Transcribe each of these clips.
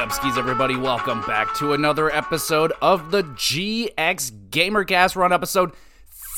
Oh, what is everybody? Welcome back to another episode of the GX Gamercast. Run episode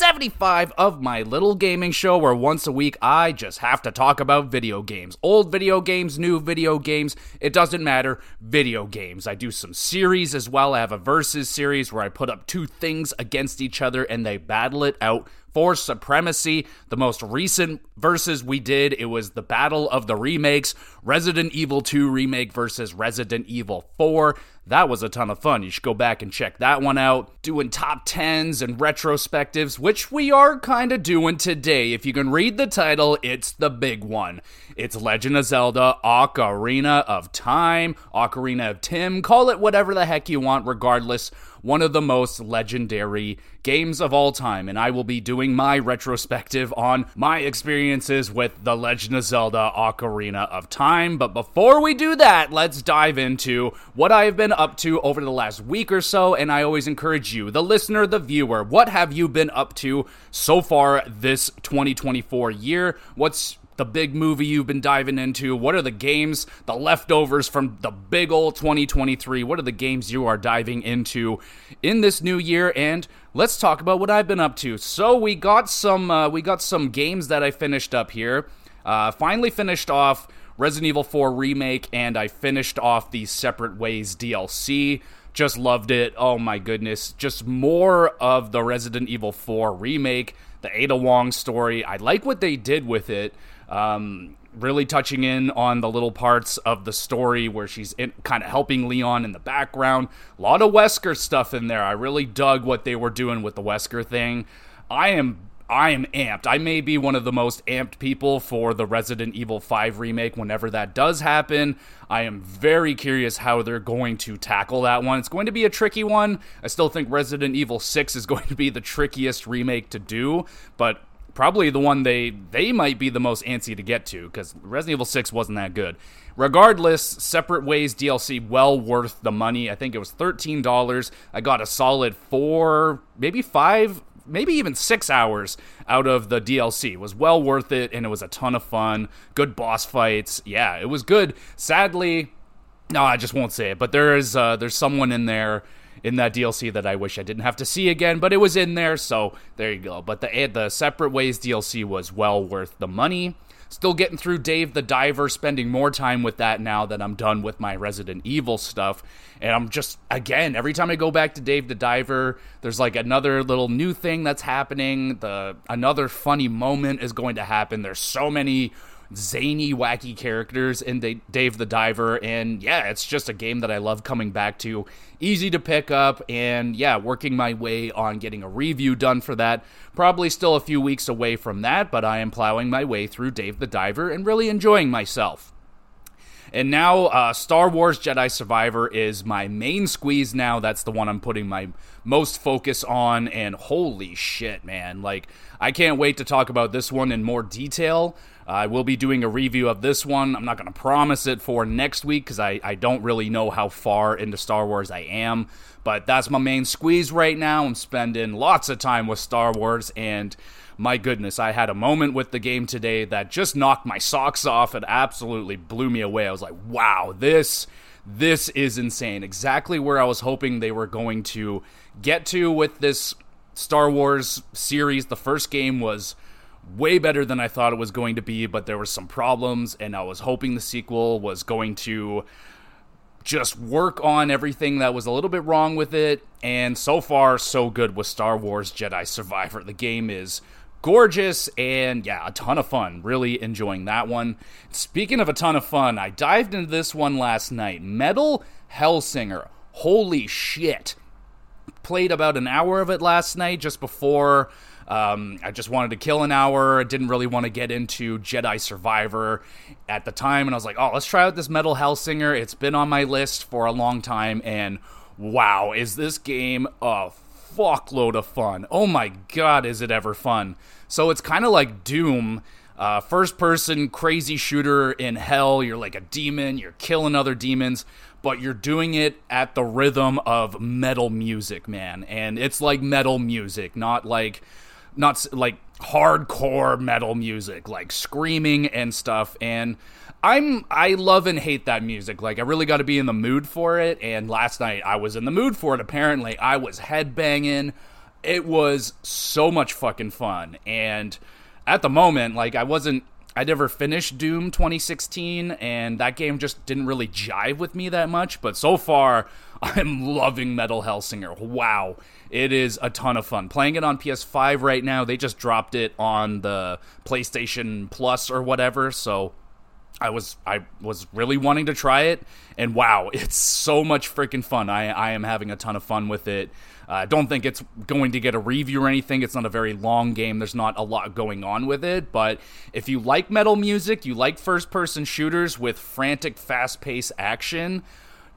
75 of my little gaming show where once a week I just have to talk about video games. Old video games, new video games, it doesn't matter. Video games. I do some series as well. I have a versus series where I put up two things against each other and they battle it out for supremacy. The most recent verses we did, it was the battle of the remakes Resident Evil 2 remake versus Resident Evil 4. That was a ton of fun. You should go back and check that one out. Doing top 10s and retrospectives, which we are kind of doing today. If you can read the title, it's the big one. It's Legend of Zelda Ocarina of Time, Ocarina of Tim, call it whatever the heck you want, regardless one of the most legendary games of all time, and I will be doing my retrospective on my experiences with The Legend of Zelda Ocarina of Time. But before we do that, let's dive into what I have been up to over the last week or so, and I always encourage you, the listener, the viewer, what have you been up to so far this 2024 year? What's the big movie you've been diving into? What are the games, the leftovers from the big old 2023? What are the games you are diving into in this new year? And let's talk about what I've been up to. So we got some uh, we got some games that I finished up here. Uh, finally finished off Resident Evil 4 remake, and I finished off the Separate Ways DLC. Just loved it. Oh my goodness. Just more of the Resident Evil 4 remake, the Ada Wong story. I like what they did with it. Um, really touching in on the little parts of the story where she's kind of helping Leon in the background. A lot of Wesker stuff in there. I really dug what they were doing with the Wesker thing. I am I am amped. I may be one of the most amped people for the Resident Evil 5 remake whenever that does happen. I am very curious how they're going to tackle that one. It's going to be a tricky one. I still think Resident Evil 6 is going to be the trickiest remake to do, but probably the one they they might be the most antsy to get to because Resident Evil 6 wasn't that good. Regardless, Separate Ways DLC well worth the money. I think it was $13. I got a solid 4, maybe 5, maybe even 6 hours out of the DLC. It was well worth it and it was a ton of fun. Good boss fights. Yeah, it was good. Sadly, no, I just won't say it, but there is uh, there's someone in there in that DLC that I wish I didn't have to see again, but it was in there, so there you go. But the eh, the Separate Ways DLC was well worth the money. Still getting through Dave the Diver, spending more time with that now that I'm done with my Resident Evil stuff. And I'm just, again, every time I go back to Dave the Diver, there's like another little new thing that's happening. The another funny moment is going to happen. There's so many zany, wacky characters in Dave the Diver. And yeah, it's just a game that I love coming back to. Easy to pick up, and yeah, working my way on getting a review done for that. Probably still a few weeks away from that, but I am plowing my way through Dave the Diver and really enjoying myself. And now, uh, Star Wars Jedi Survivor is my main squeeze now. That's the one I'm putting my most focus on. And holy shit, man. Like, I can't wait to talk about this one in more detail. I will be doing a review of this one. I'm not going to promise it for next week because I, I don't really know how far into Star Wars I am. But that's my main squeeze right now. I'm spending lots of time with Star Wars, and my goodness, I had a moment with the game today that just knocked my socks off. It absolutely blew me away. I was like, wow, this. This is insane. Exactly where I was hoping they were going to get to with this Star Wars series. The first game was way better than I thought it was going to be, but there were some problems, and I was hoping the sequel was going to just work on everything that was a little bit wrong with it. And so far, so good with Star Wars Jedi Survivor. The game is gorgeous and yeah, a ton of fun. Really enjoying that one. Speaking of a ton of fun, I dived into this one last night Metal Hellsinger. Holy shit. Played about an hour of it last night just before um, I just wanted to kill an hour. I didn't really want to get into Jedi Survivor at the time, and I was like, oh, let's try out this Metal Hellsinger. It's been on my list for a long time, and wow, is this game a fuckload of fun? Oh my god, is it ever fun? So it's kind of like Doom. Uh, first person crazy shooter in hell. You're like a demon, you're killing other demons, but you're doing it at the rhythm of metal music, man. And it's like metal music, not like not like hardcore metal music, like screaming and stuff. And I'm I love and hate that music. Like I really got to be in the mood for it. And last night I was in the mood for it. Apparently, I was headbanging. It was so much fucking fun. And at the moment, like I wasn't I never finished Doom 2016, and that game just didn't really jive with me that much. But so far, I'm loving Metal Hellsinger. Wow, it is a ton of fun. Playing it on PS5 right now, they just dropped it on the PlayStation Plus or whatever, so I was I was really wanting to try it, and wow, it's so much freaking fun. I I am having a ton of fun with it. I uh, don't think it's going to get a review or anything. It's not a very long game. There's not a lot going on with it. But if you like metal music, you like first person shooters with frantic, fast paced action,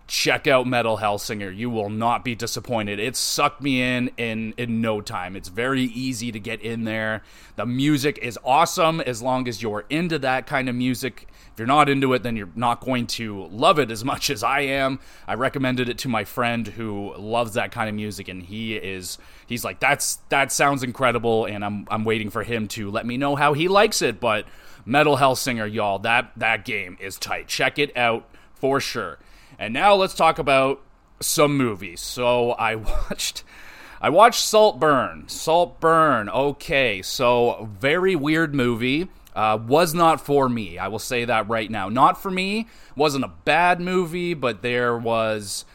check out Metal Hellsinger. You will not be disappointed. It sucked me in in in no time. It's very easy to get in there. The music is awesome as long as you're into that kind of music. If you're not into it, then you're not going to love it as much as I am. I recommended it to my friend who loves that kind of music, and he is he's like, "That's that sounds incredible," and I'm I'm waiting for him to let me know how he likes it. But Metal Hellsinger, y'all, that that game is tight. Check it out for sure. And now let's talk about some movies. So I watched I watched Saltburn. Saltburn. Okay, so very weird movie. Uh, was not for me. I will say that right now. Not for me. Wasn't a bad movie, but there was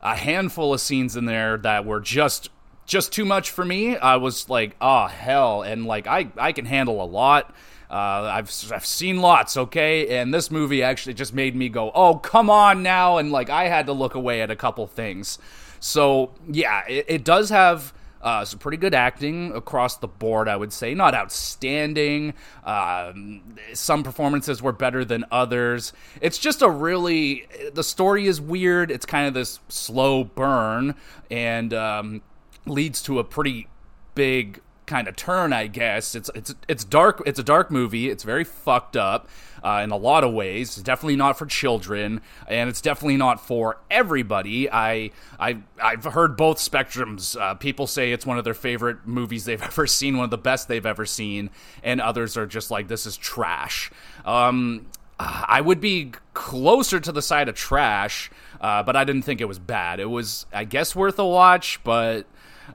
a handful of scenes in there that were just just too much for me. I was like, oh hell, and like I I can handle a lot. Uh, I've I've seen lots, okay, and this movie actually just made me go, oh come on now, and like I had to look away at a couple things. So yeah, it, it does have uh, some pretty good acting across the board, I would say. Not outstanding. Um, some performances were better than others. It's just a really. The story is weird. It's kind of this slow burn and um, leads to a pretty big kind of turn, I guess. It's it's it's dark. It's a dark movie. It's very fucked up uh, in a lot of ways. It's definitely not for children, and it's definitely not for everybody. I I I've heard both spectrums. Uh, people say it's one of their favorite movies they've ever seen, one of the best they've ever seen, and others are just like this is trash. Um, I would be closer to the side of trash, uh, but I didn't think it was bad. It was, I guess, worth a watch, but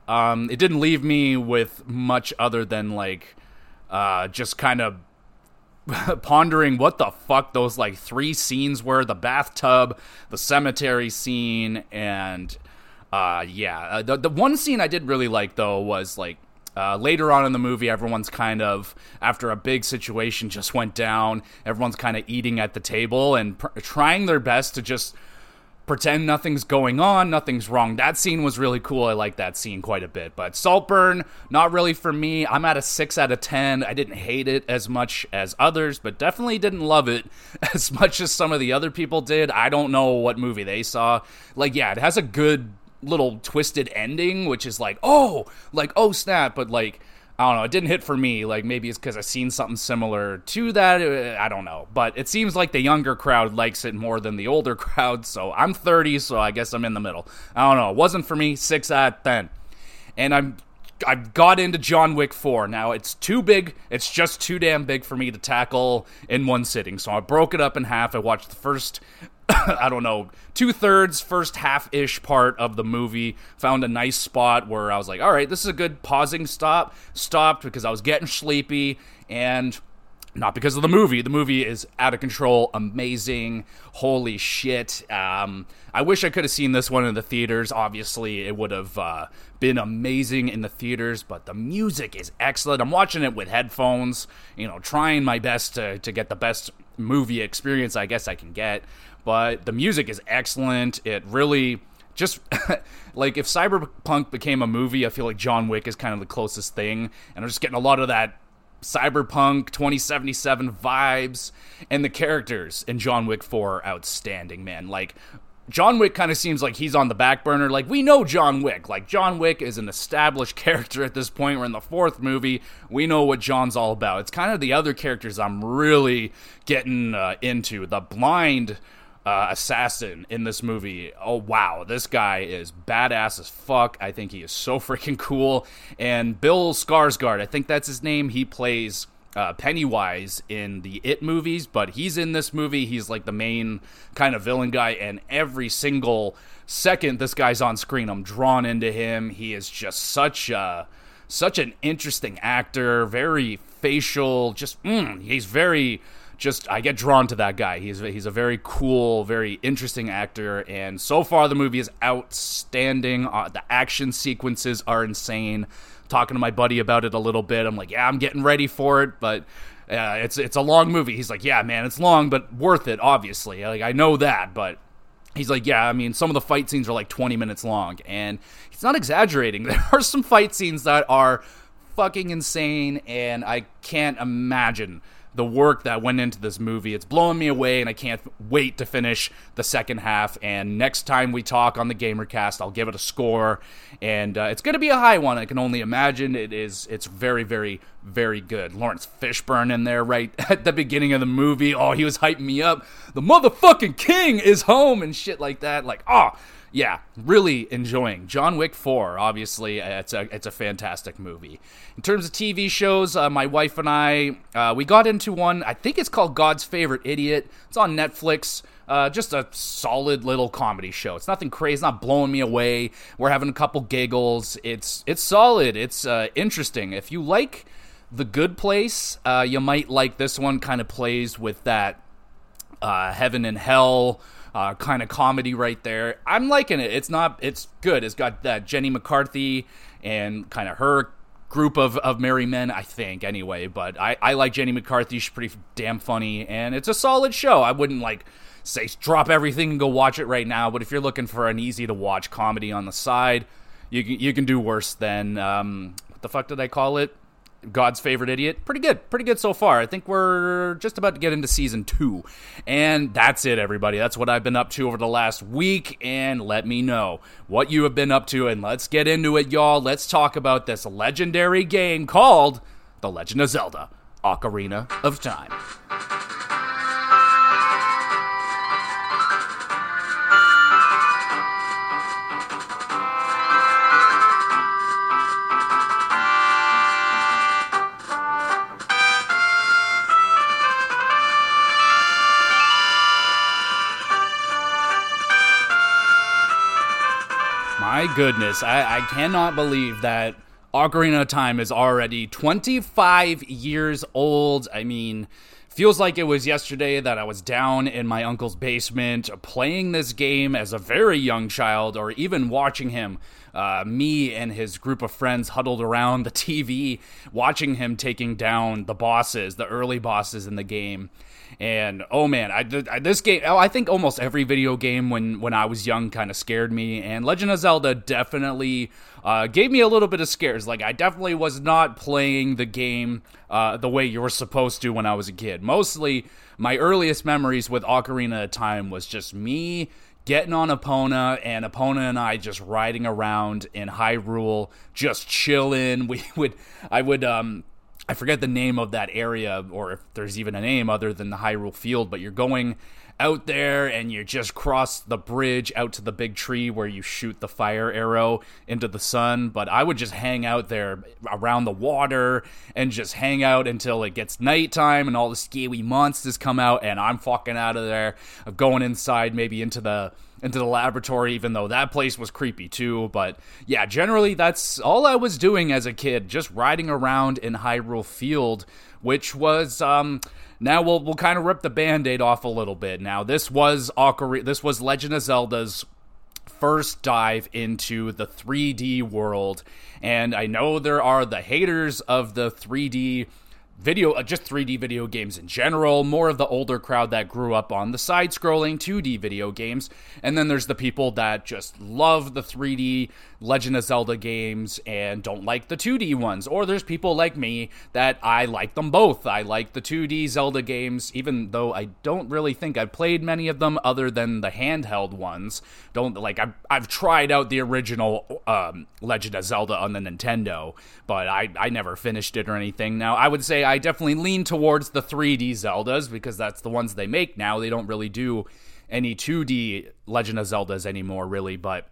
um, it didn't leave me with much other than like uh, just kind of pondering what the fuck those like three scenes were the bathtub the cemetery scene and uh yeah. Uh, the, the one scene i did really like though was like uh, later on in the movie, everyone's kind of, after a big situation just went down, everyone's kind of eating at the table and pr- trying their best to just pretend nothing's going on, nothing's wrong. That scene was really cool. I like that scene quite a bit. But Saltburn, not really for me. I'm at a 6 out of 10. I didn't hate it as much as others, but definitely didn't love it as much as some of the other people did. I don't know what movie they saw. Like, yeah, it has a good little twisted ending, which is like, oh, like, oh snap, but like, I don't know. It didn't hit for me. Like maybe it's because I've seen something similar to that. Uh, I don't know. But it seems like the younger crowd likes it more than the older crowd. So I'm 30, so I guess I'm in the middle. I don't know. It wasn't for me. Six out of ten. And I'm I've got into John Wick 4. Now it's too big. It's just too damn big for me to tackle in one sitting. So I broke it up in half. I watched the first I don't know, two thirds, first half ish part of the movie. Found a nice spot where I was like, all right, this is a good pausing stop. Stopped because I was getting sleepy and not because of the movie. The movie is out of control, amazing. Holy shit. Um, I wish I could have seen this one in the theaters. Obviously, it would have uh, been amazing in the theaters, but the music is excellent. I'm watching it with headphones, you know, trying my best to, to get the best movie experience I guess I can get but the music is excellent. It really just like if Cyberpunk became a movie, I feel like John Wick is kind of the closest thing, and I'm just getting a lot of that Cyberpunk 2077 vibes, and the characters in John Wick 4 are outstanding, man. Like John Wick kind of seems like he's on the back burner. Like, we know John Wick. Like, John Wick is an established character at this point. We're in the fourth movie. We know what John's all about. It's kind of the other characters I'm really getting uh, into. The blind uh, assassin in this movie. Oh wow, this guy is badass as fuck. I think he is so freaking cool. And Bill Skarsgård, I think that's his name. He plays uh, Pennywise in the It movies, but he's in this movie. He's like the main kind of villain guy, and every single second this guy's on screen, I'm drawn into him. He is just such a such an interesting actor, very facial. Just mm, he's very just I get drawn to that guy. He's he's a very cool, very interesting actor, and so far the movie is outstanding. Uh, the action sequences are insane. Talking to my buddy about it a little bit, I'm like, yeah, I'm getting ready for it, but. Uh, it's it's a long movie. He's like, yeah, man, it's long, but worth it. Obviously, like I know that, but he's like, yeah, I mean, some of the fight scenes are like 20 minutes long, and he's not exaggerating. There are some fight scenes that are fucking insane, and I can't imagine the work that went into this movie. It's blowing me away, and I can't wait to finish the second half. And next time we talk on the GamerCast, I'll give it a score, and uh, it's going to be a high one. I can only imagine. It is. It's very, very, very good. Laurence Fishburne in there right at the beginning of the movie. Oh, he was hyping me up. The motherfucking king is home and shit like that. Like, oh yeah, really enjoying John Wick 4. Obviously, it's a it's a fantastic movie. In terms of TV shows, uh, my wife and I uh, we got into one. I think it's called God's Favorite Idiot. It's on Netflix. Uh, just a solid little comedy show. It's nothing crazy. It's not blowing me away. We're having a couple giggles. It's it's solid. It's uh, interesting. If you like The Good Place, uh, you might like this one. Kind of plays with that uh, heaven and hell uh, kind of comedy right there. I'm liking it. It's not. It's good. It's got that Jenny McCarthy and kind of her group of, of merry men, I think, anyway. But I, I like Jenny McCarthy. She's pretty damn funny, and it's a solid show. I wouldn't like say drop everything and go watch it right now. But if you're looking for an easy to watch comedy on the side, you can you can do worse than um, what the fuck did I call it? God's favorite idiot. Pretty good. Pretty good so far. I think we're just about to get into season two. And that's it, everybody. That's what I've been up to over the last week. And let me know what you have been up to. And let's get into it, y'all. Let's talk about this legendary game called The Legend of Zelda Ocarina of Time. Goodness. I, I cannot believe that Ocarina of Time is already 25 years old. I mean, feels like it was yesterday that I was down in my uncle's basement playing this game as a very young child, or even watching him. Uh, me and his group of friends huddled around the TV, watching him taking down the bosses, the early bosses in the game. And oh man, I, this game. Oh, I think almost every video game when when I was young kind of scared me, and Legend of Zelda definitely uh, gave me a little bit of scares. Like I definitely was not playing the game uh, the way you were supposed to when I was a kid. Mostly, my earliest memories with Ocarina of Time was just me getting on Epona and Epona and I just riding around in Hyrule, just chilling. We would, I would, um, I forget the name of that area or if there's even a name other than the Hyrule Field, but you're going out there and you just cross the bridge out to the big tree where you shoot the fire arrow into the sun. But I would just hang out there around the water and just hang out until it gets nighttime and all the scaly monsters come out and I'm fucking out of there. I'm going inside, maybe into the into the laboratory, even though that place was creepy too. But yeah, generally that's all I was doing as a kid, just riding around in Hyrule Field, which was um now we'll we'll kind of rip the band-aid off a little bit. Now this was Ocarina this was Legend of Zelda's first dive into the 3D world. And I know there are the haters of the 3D video uh, just 3D video games in general, more of the older crowd that grew up on the side-scrolling 2D video games, and then there's the people that just love the 3D Legend of Zelda games and don't like the 2D ones. Or there's people like me that I like them both. I like the 2D Zelda games even though I don't really think I've played many of them other than the handheld ones. Don't like I've I've tried out the original um, Legend of Zelda on the Nintendo, but I I never finished it or anything. Now, I would say I definitely lean towards the 3D Zeldas because that's the ones they make now. They don't really do any 2D Legend of Zeldas anymore, really. But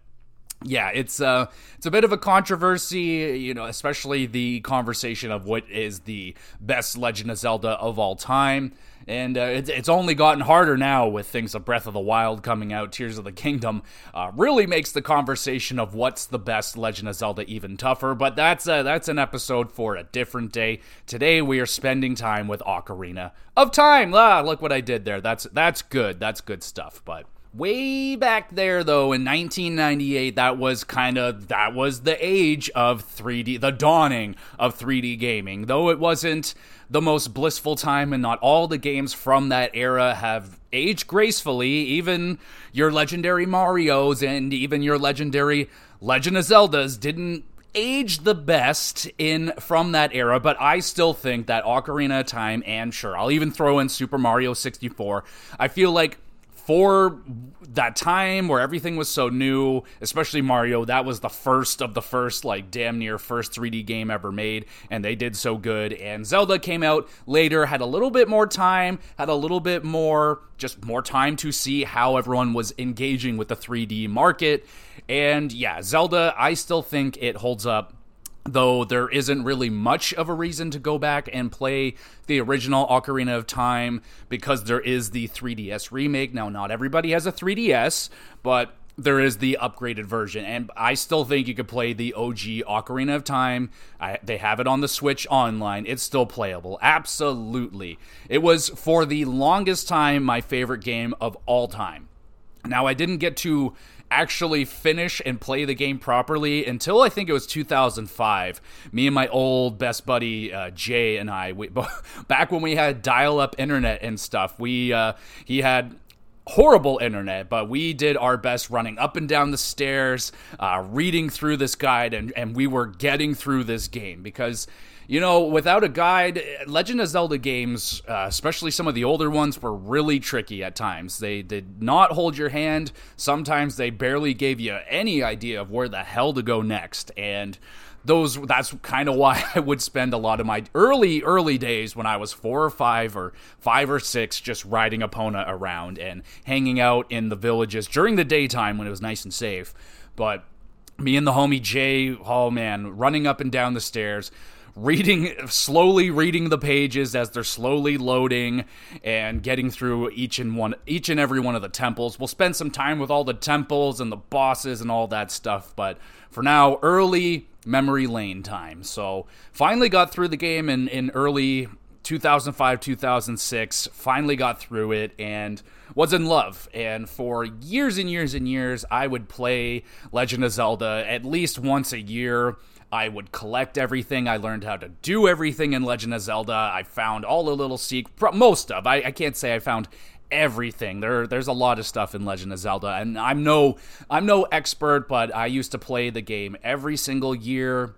yeah, it's uh it's a bit of a controversy, you know, especially the conversation of what is the best Legend of Zelda of all time. And uh, it's, it's only gotten harder now with things like Breath of the Wild coming out, Tears of the Kingdom, uh, really makes the conversation of what's the best Legend of Zelda even tougher. But that's uh, that's an episode for a different day. Today we are spending time with Ocarina of Time. Ah, look what I did there. That's that's good. That's good stuff. But way back there though in 1998 that was kind of that was the age of 3D the dawning of 3D gaming though it wasn't the most blissful time and not all the games from that era have aged gracefully even your legendary Marios and even your legendary Legend of Zeldas didn't age the best in from that era, but I still think that Ocarina of Time and sure, I'll even throw in Super Mario 64. I feel like for that time where everything was so new, especially Mario, that was the first of the first, like damn near first 3D game ever made, and they did so good. And Zelda came out later, had a little bit more time, had a little bit more, just more time to see how everyone was engaging with the 3D market. And yeah, Zelda, I still think it holds up though there isn't really much of a reason to go back and play the original Ocarina of Time because there is the 3DS remake. Now, not everybody has a 3DS, but there is the upgraded version, and I still think you could play the OG Ocarina of Time. I, they have it on the Switch online. It's still playable. Absolutely. It was, for the longest time, my favorite game of all time. Now, I didn't get to actually finish and play the game properly until I think it was 2005. Me and my old best buddy uh, Jay and I, we, back when we had dial-up internet and stuff, we uh, he had horrible internet, but we did our best running up and down the stairs, uh, reading through this guide, and, and we were getting through this game because you know, without a guide, Legend of Zelda games, uh, especially some of the older ones, were really tricky at times. They did not hold your hand. Sometimes they barely gave you any idea of where the hell to go next. And those that's kind of why I would spend a lot of my early early days when I was 4 or 5 or 5 or 6 just riding Epona around and hanging out in the villages during the daytime when it was nice and safe. But me and the homie Jay, oh man, running up and down the stairs, reading slowly reading the pages as they're slowly loading and getting through each and one each and every one of the temples. We'll spend some time with all the temples and the bosses and all that stuff, but for now, early memory lane time. So finally got through the game in, in early 2005 2006 finally got through it and was in love and for years and years and years i would play legend of zelda at least once a year I would collect everything. I learned how to do everything in Legend of Zelda. I found all the little secrets, most of. I, I can't say I found everything. There there's a lot of stuff in Legend of Zelda and I'm no I'm no expert, but I used to play the game every single year.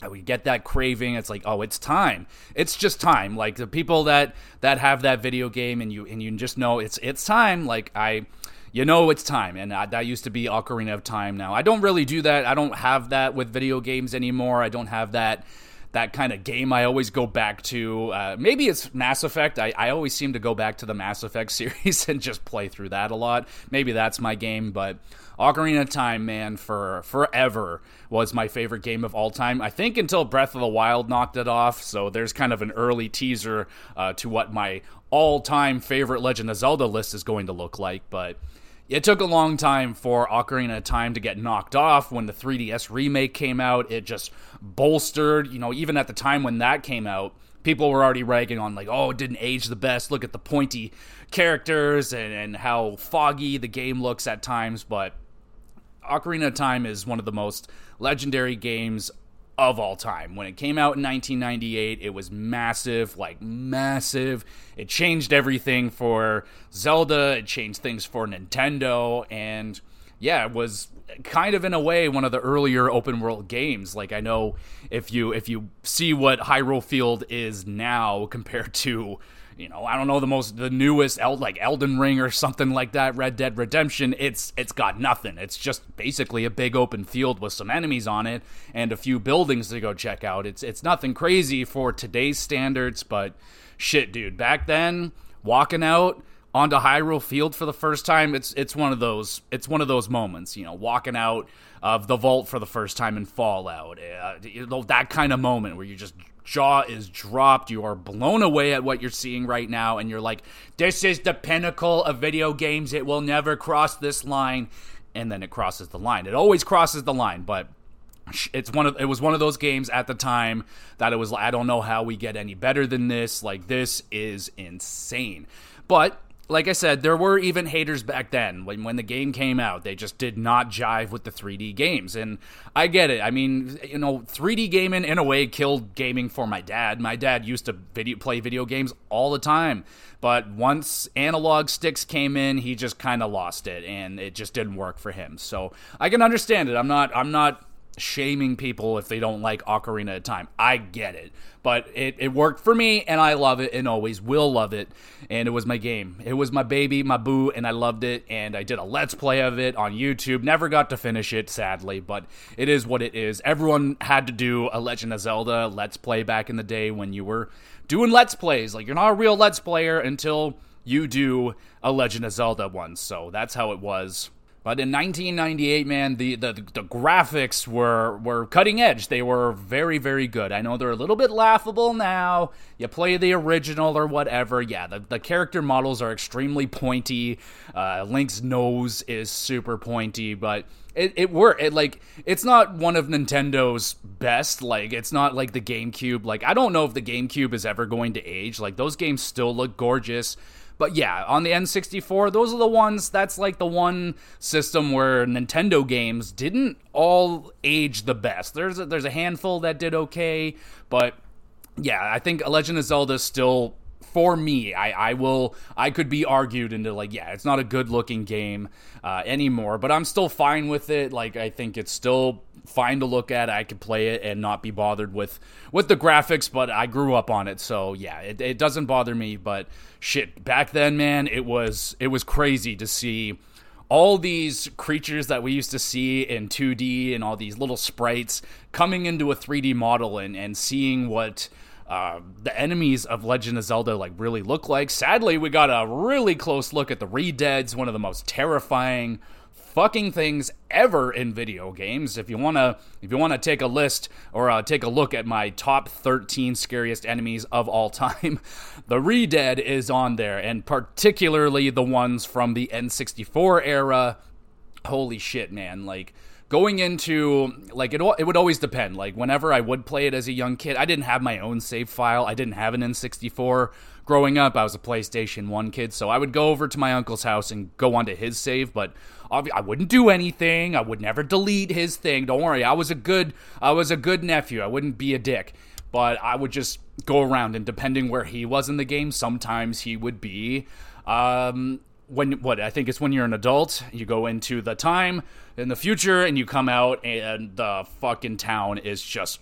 I would get that craving. It's like, oh, it's time. It's just time. Like the people that that have that video game and you and you just know it's it's time. Like I you know it's time. And that used to be Ocarina of Time now. I don't really do that. I don't have that with video games anymore. I don't have that that kind of game I always go back to. Uh, maybe it's Mass Effect. I, I always seem to go back to the Mass Effect series and just play through that a lot. Maybe that's my game, but Ocarina of Time, man, for forever was my favorite game of all time. I think until Breath of the Wild knocked it off. So there's kind of an early teaser uh, to what my all-time favorite Legend of Zelda list is going to look like, but it took a long time for Ocarina of Time to get knocked off when the 3DS remake came out. It just bolstered, you know, even at the time when that came out, people were already ragging on, like, oh, it didn't age the best. Look at the pointy characters and, and how foggy the game looks at times. But Ocarina of Time is one of the most legendary games of all time. When it came out in 1998, it was massive, like massive. It changed everything for Zelda, it changed things for Nintendo, and yeah, it was kind of in a way one of the earlier open world games. Like I know if you if you see what Hyrule Field is now compared to you know, I don't know the most the newest El- like Elden Ring or something like that, Red Dead Redemption, it's it's got nothing. It's just basically a big open field with some enemies on it and a few buildings to go check out. It's it's nothing crazy for today's standards, but shit, dude, back then, walking out onto Hyrule Field for the first time, it's it's one of those it's one of those moments, you know, walking out of the vault for the first time in Fallout, uh, that kind of moment where you just jaw is dropped. You are blown away at what you're seeing right now, and you're like, "This is the pinnacle of video games. It will never cross this line." And then it crosses the line. It always crosses the line, but it's one of it was one of those games at the time that it was like, I don't know how we get any better than this. Like this is insane. But like I said, there were even haters back then when when the game came out. They just did not jive with the 3D games, and I get it. I mean, you know, 3D gaming in a way killed gaming for my dad. My dad used to video play video games all the time, but once analog sticks came in, he just kind of lost it, and it just didn't work for him. So I can understand it. I'm not. I'm not shaming people if they don't like Ocarina of Time. I get it. But it, it worked for me, and I love it, and always will love it. And it was my game. It was my baby, my boo, and I loved it. And I did a Let's Play of it on YouTube. Never got to finish it, sadly, but it is what it is. Everyone had to do a Legend of Zelda Let's Play back in the day when you were doing Let's Plays. Like, you're not a real Let's Player until you do a Legend of Zelda one. So that's how it was but in 1998, man, the, the, the graphics were were cutting edge. They were very very good. I know they're a little bit laughable now. You play the original or whatever. Yeah, the, the character models are extremely pointy. Uh, Link's nose is super pointy, but it, it worked. It like it's not one of Nintendo's best. Like it's not like the GameCube. Like I don't know if the GameCube is ever going to age. Like those games still look gorgeous. But yeah, on the N64, those are the ones that's like the one system where Nintendo games didn't all age the best. There's a, there's a handful that did okay, but yeah, I think A Legend of Zelda still for me, I, I will I could be argued into like yeah, it's not a good looking game uh, anymore, but I'm still fine with it. Like I think it's still fine to look at. I could play it and not be bothered with with the graphics, but I grew up on it, so yeah, it, it doesn't bother me. But shit, back then, man, it was it was crazy to see all these creatures that we used to see in 2D and all these little sprites coming into a 3D model and, and seeing what uh, the enemies of Legend of Zelda like really look like. Sadly, we got a really close look at the Redeads, one of the most terrifying fucking things ever in video games. If you wanna, if you wanna take a list or uh, take a look at my top 13 scariest enemies of all time, the Redead is on there, and particularly the ones from the N64 era. Holy shit, man! Like going into like it, it would always depend. Like whenever i would play it as a young kid i didn't have my own save file. I didn't have an n64 growing up i was a playstation 1 kid so i would go over to my uncle's house and go onto his save but i wouldn't do anything. I would never delete his thing. Don't worry. I was a good i was a good nephew. I wouldn't be a dick. But i would just go around and depending where he was in the game sometimes he would be um, when what I think it's when you're an adult, you go into the time in the future and you come out and the fucking town is just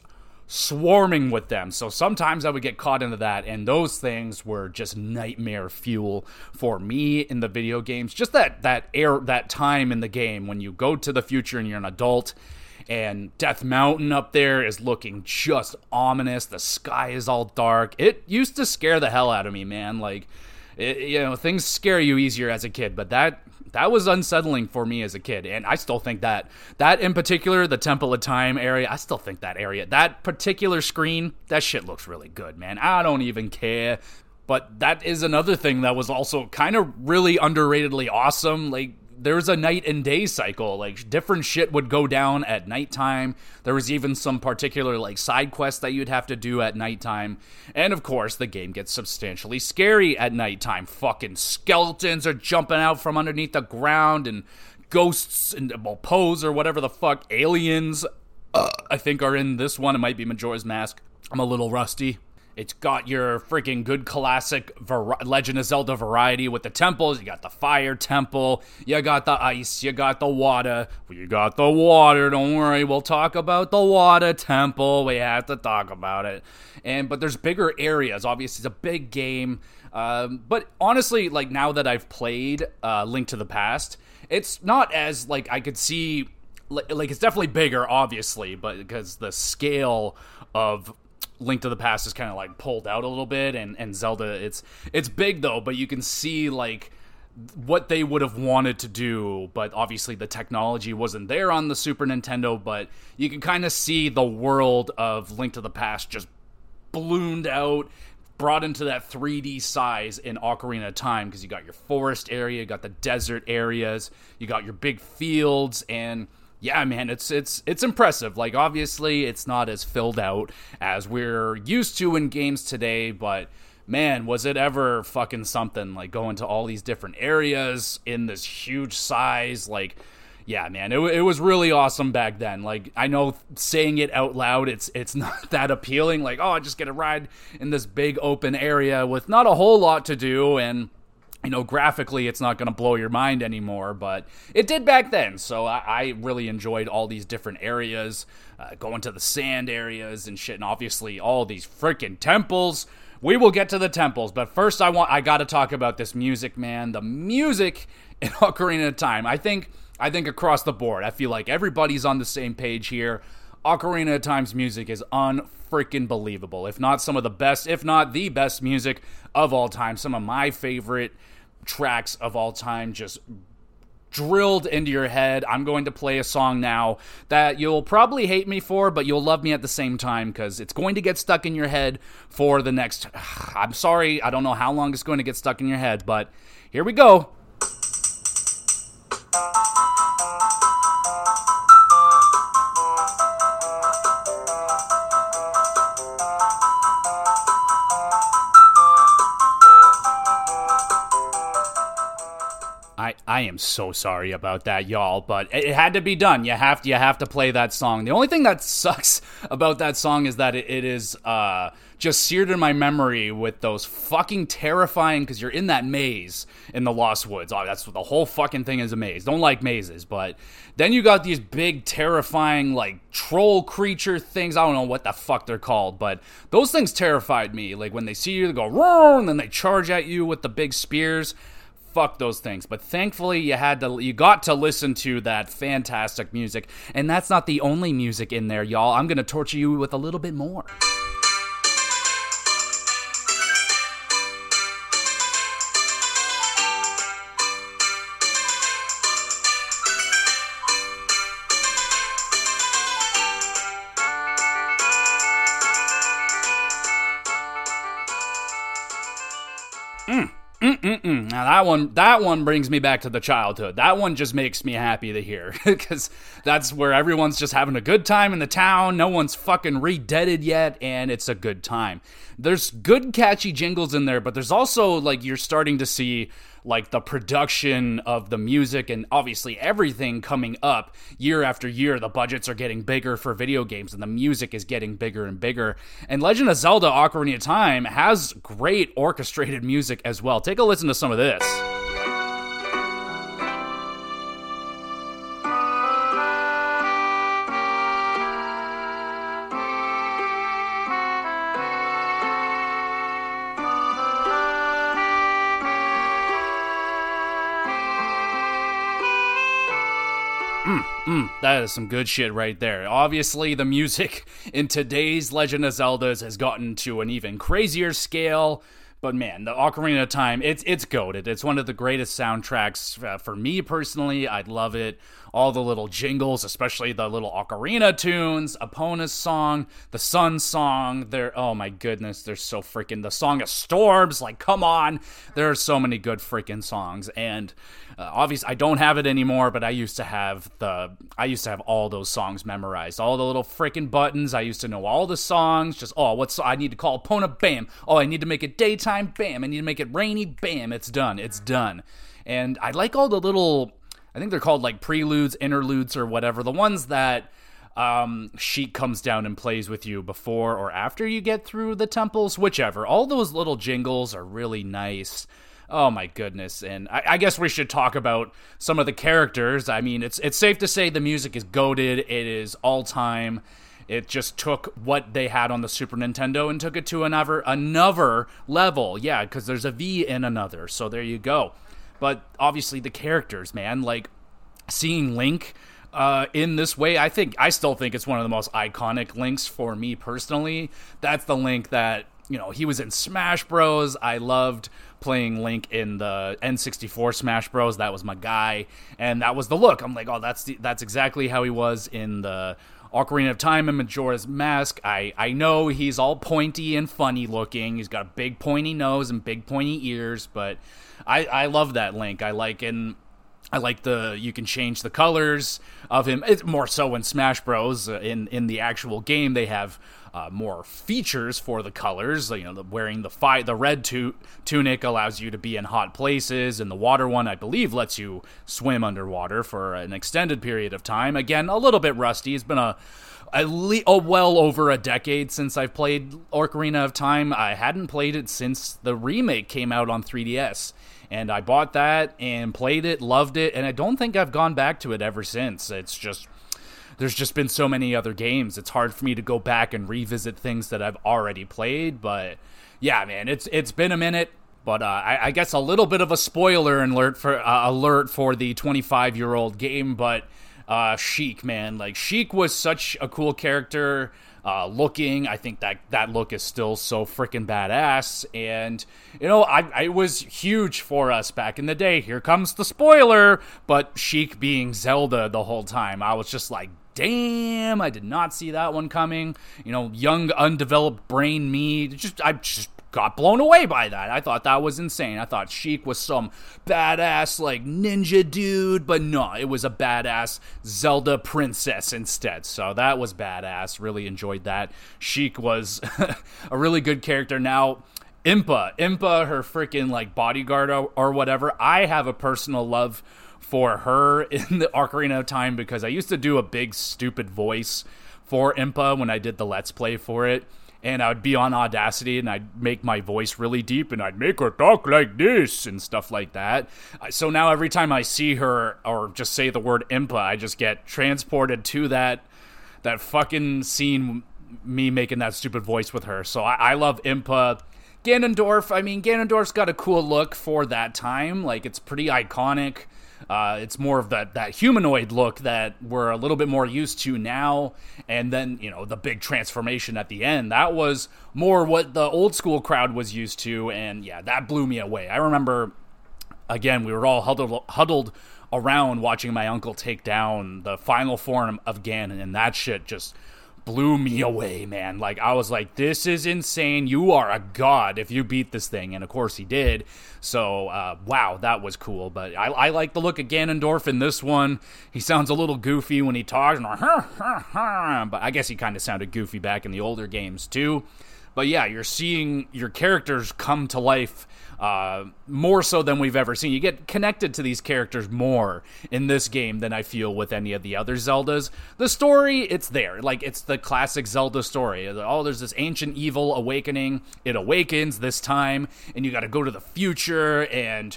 swarming with them. So sometimes I would get caught into that and those things were just nightmare fuel for me in the video games. Just that that air that time in the game when you go to the future and you're an adult and Death Mountain up there is looking just ominous. The sky is all dark. It used to scare the hell out of me, man. Like it, you know things scare you easier as a kid but that that was unsettling for me as a kid. And i still think that that in particular the temple of time area i still think that area that particular screen that shit looks really good man. I don't even care. But that is another thing that was also kind of really underratedly awesome. Like there's a night and day cycle. Like different shit would go down at nighttime. There was even some particular like side quests that you'd have to do at nighttime. And of course, the game gets substantially scary at nighttime. Fucking skeletons are jumping out from underneath the ground and ghosts and well, Poes or whatever the fuck aliens uh, I think are in this one. It might be Majora's Mask. I'm a little rusty. It's got your freaking good classic Legend of Zelda variety with the temples. You got the fire temple. You got the ice. You got the water. You got the water. Don't worry. We'll talk about the water temple. We have to talk about it. And but there's bigger areas. Obviously, it's a big game. Um, but honestly, like now that I've played uh, Link to the Past, it's not as like I could see. Like it's definitely bigger, obviously, but because the scale of Link to the Past is kind of like pulled out a little bit, and and Zelda it's it's big though, but you can see like what they would have wanted to do, but obviously the technology wasn't there on the Super Nintendo. But you can kind of see the world of Link to the Past just ballooned out, brought into that 3D size in Ocarina of Time because you got your forest area, you got the desert areas, you got your big fields, and yeah, man, it's it's it's impressive. Like obviously, it's not as filled out as we're used to in games today, but man, was it ever fucking something like going to all these different areas in this huge size like yeah, man, it, it was really awesome back then. Like I know saying it out loud, it's it's not that appealing. Like oh, I just get a ride in this big open area with not a whole lot to do, and you know graphically it's not going to blow your mind anymore. But it did back then, so I, I really enjoyed all these different areas, uh, going to the sand areas and shit, and obviously all these freaking temples. We will get to the temples, but first I want I got to talk about this music, man. The music in Ocarina of Time. I think I think across the board, I feel like everybody's on the same page here. Ocarina of Time's music is unfreaking believable. If not some of the best, if not the best music of all time. Some of my favorite tracks of all time just drilled into your head. I'm going to play a song now that you'll probably hate me for, but you'll love me at the same time because it's going to get stuck in your head for the next. I'm sorry, I don't know how long it's going to get stuck in your head, but here we go. I, I am so sorry about that, y'all, but it, it, had to be done. You have to you have to play that song. The only thing that sucks about that song is that it, it is uh, just seared in my memory with those fucking terrifying because you're in that maze in the Lost Woods. Oh, that's the whole fucking thing is a maze. Don't like mazes, but then you got these big terrifying like troll creature things. I don't know what the fuck they're called, but those things terrified me. Like when they see you, they go roar, and then they charge at you with the big spears fuck those things. But thankfully, you had to, you got to listen to that fantastic music, and that's not the only music in there, y'all. I'm gonna torture you with a little bit more. Mm-mm. Now that one, that one brings me back to the childhood. That one just makes me happy to hear because that's where everyone's just having a good time in the town. No one's fucking redeaded yet, and it's a good time. There's good catchy jingles in there, but there's also like you're starting to see like the production of the music and obviously everything coming up year after year. The budgets are getting bigger for video games and the music is getting bigger and bigger. And Legend of Zelda Ocarina of Time has great orchestrated music as well. Take a listen to some of this. That is some good shit right there. Obviously, the music in today's Legend of Zeldas has gotten to an even crazier scale. But man, the Ocarina of Time, it's it's goaded. It's one of the greatest soundtracks uh, for me personally. I'd love it all the little jingles, especially the little ocarina tunes, Epona's song, the Sun song. They're oh my goodness, they're so freaking the song of storms. Like, come on, there are so many good freaking songs. And uh, obviously, I don't have it anymore, but I used to have the I used to have all those songs memorized, all the little freaking buttons. I used to know all the songs. Just oh, what's I need to call Epona? Bam. Oh, I need to make it daytime. Bam. I need to make it rainy. Bam. It's done. It's done. And I like all the little I think they're called like preludes, interludes, or whatever. The ones that um, Sheik comes down and plays with you before or after you get through the temples, whichever. All those little jingles are really nice. Oh my goodness! And I, I, guess we should talk about some of the characters. I mean, it's it's safe to say the music is goaded. It is all time. It just took what they had on the Super Nintendo and took it to another another level. Yeah, because there's a V in another. So there you go. But obviously, the characters, man, like seeing Link uh, in this way. I think I still think it's one of the most iconic links for me personally. That's the link that you know he was in Smash Bros. I loved playing Link in the N64 Smash Bros. That was my guy, and that was the look. I'm like, oh, that's the, that's exactly how he was in the Ocarina of Time and Majora's Mask. I I know he's all pointy and funny looking. He's got a big pointy nose and big pointy ears, but I I love that Link. I like and I like the you can change the colors of him. It's more so in Smash Bros. In in the actual game, they have uh, more features for the colors. You know, the, wearing the fi- the red tu- tunic allows you to be in hot places, and the water one, I believe, lets you swim underwater for an extended period of time. Again, a little bit rusty. It's been a least oh, well over a decade since I've played Ocarina of Time. I hadn't played it since the remake came out on 3DS. And I bought that and played it, loved it, and I don't think I've gone back to it ever since. It's just there's just been so many other games. It's hard for me to go back and revisit things that I've already played. But yeah, man, it's it's been a minute. But uh, I, I, guess a little bit of a spoiler alert for uh, alert for the 25 year old game. But uh, Sheik, man, like Sheik was such a cool character. Uh, looking. I think that that look is still so freaking badass. And you know, I, I was huge for us back in the day. Here comes the spoiler, but Sheik being Zelda the whole time, I was just like, damn, I did not see that one coming. You know, young, undeveloped brain me, just I just got blown away by that. I thought that was insane. I thought Sheik was some badass like ninja dude, but no, it was a badass Zelda princess instead. So that was badass. Really enjoyed that. Sheik was a really good character. Now. Impa, Impa, her freaking like bodyguard or, or whatever. I have a personal love for her in the Ocarina of Time because I used to do a big stupid voice for Impa when I did the Let's Play for it. And I would be on Audacity and I'd make my voice really deep and I'd make her talk like this and stuff like that. So now every time I see her or just say the word Impa, I just get transported to that that fucking scene me making that stupid voice with her. So I, I love Impa. Ganondorf, I mean, Ganondorf's got a cool look for that time. Like, it's pretty iconic. Uh, it's more of that that humanoid look that we're a little bit more used to now, and then you know the big transformation at the end. That was more what the old school crowd was used to, and yeah, that blew me away. I remember, again, we were all huddled huddled around watching my uncle take down the final form of Ganon, and that shit just blew me away, man. Like I was like, this is insane. You are a god if you beat this thing, and of course he did. So uh, wow, that was cool. But I, I like the look of Ganondorf in this one. He sounds a little goofy when he talks, but I guess he kind of sounded goofy back in the older games too. But yeah, you're seeing your characters come to life uh, more so than we've ever seen. You get connected to these characters more in this game than I feel with any of the other Zeldas. The story, it's there. Like, it's the classic Zelda story. Oh, there's this ancient evil awakening. It awakens this time, and you got to go to the future and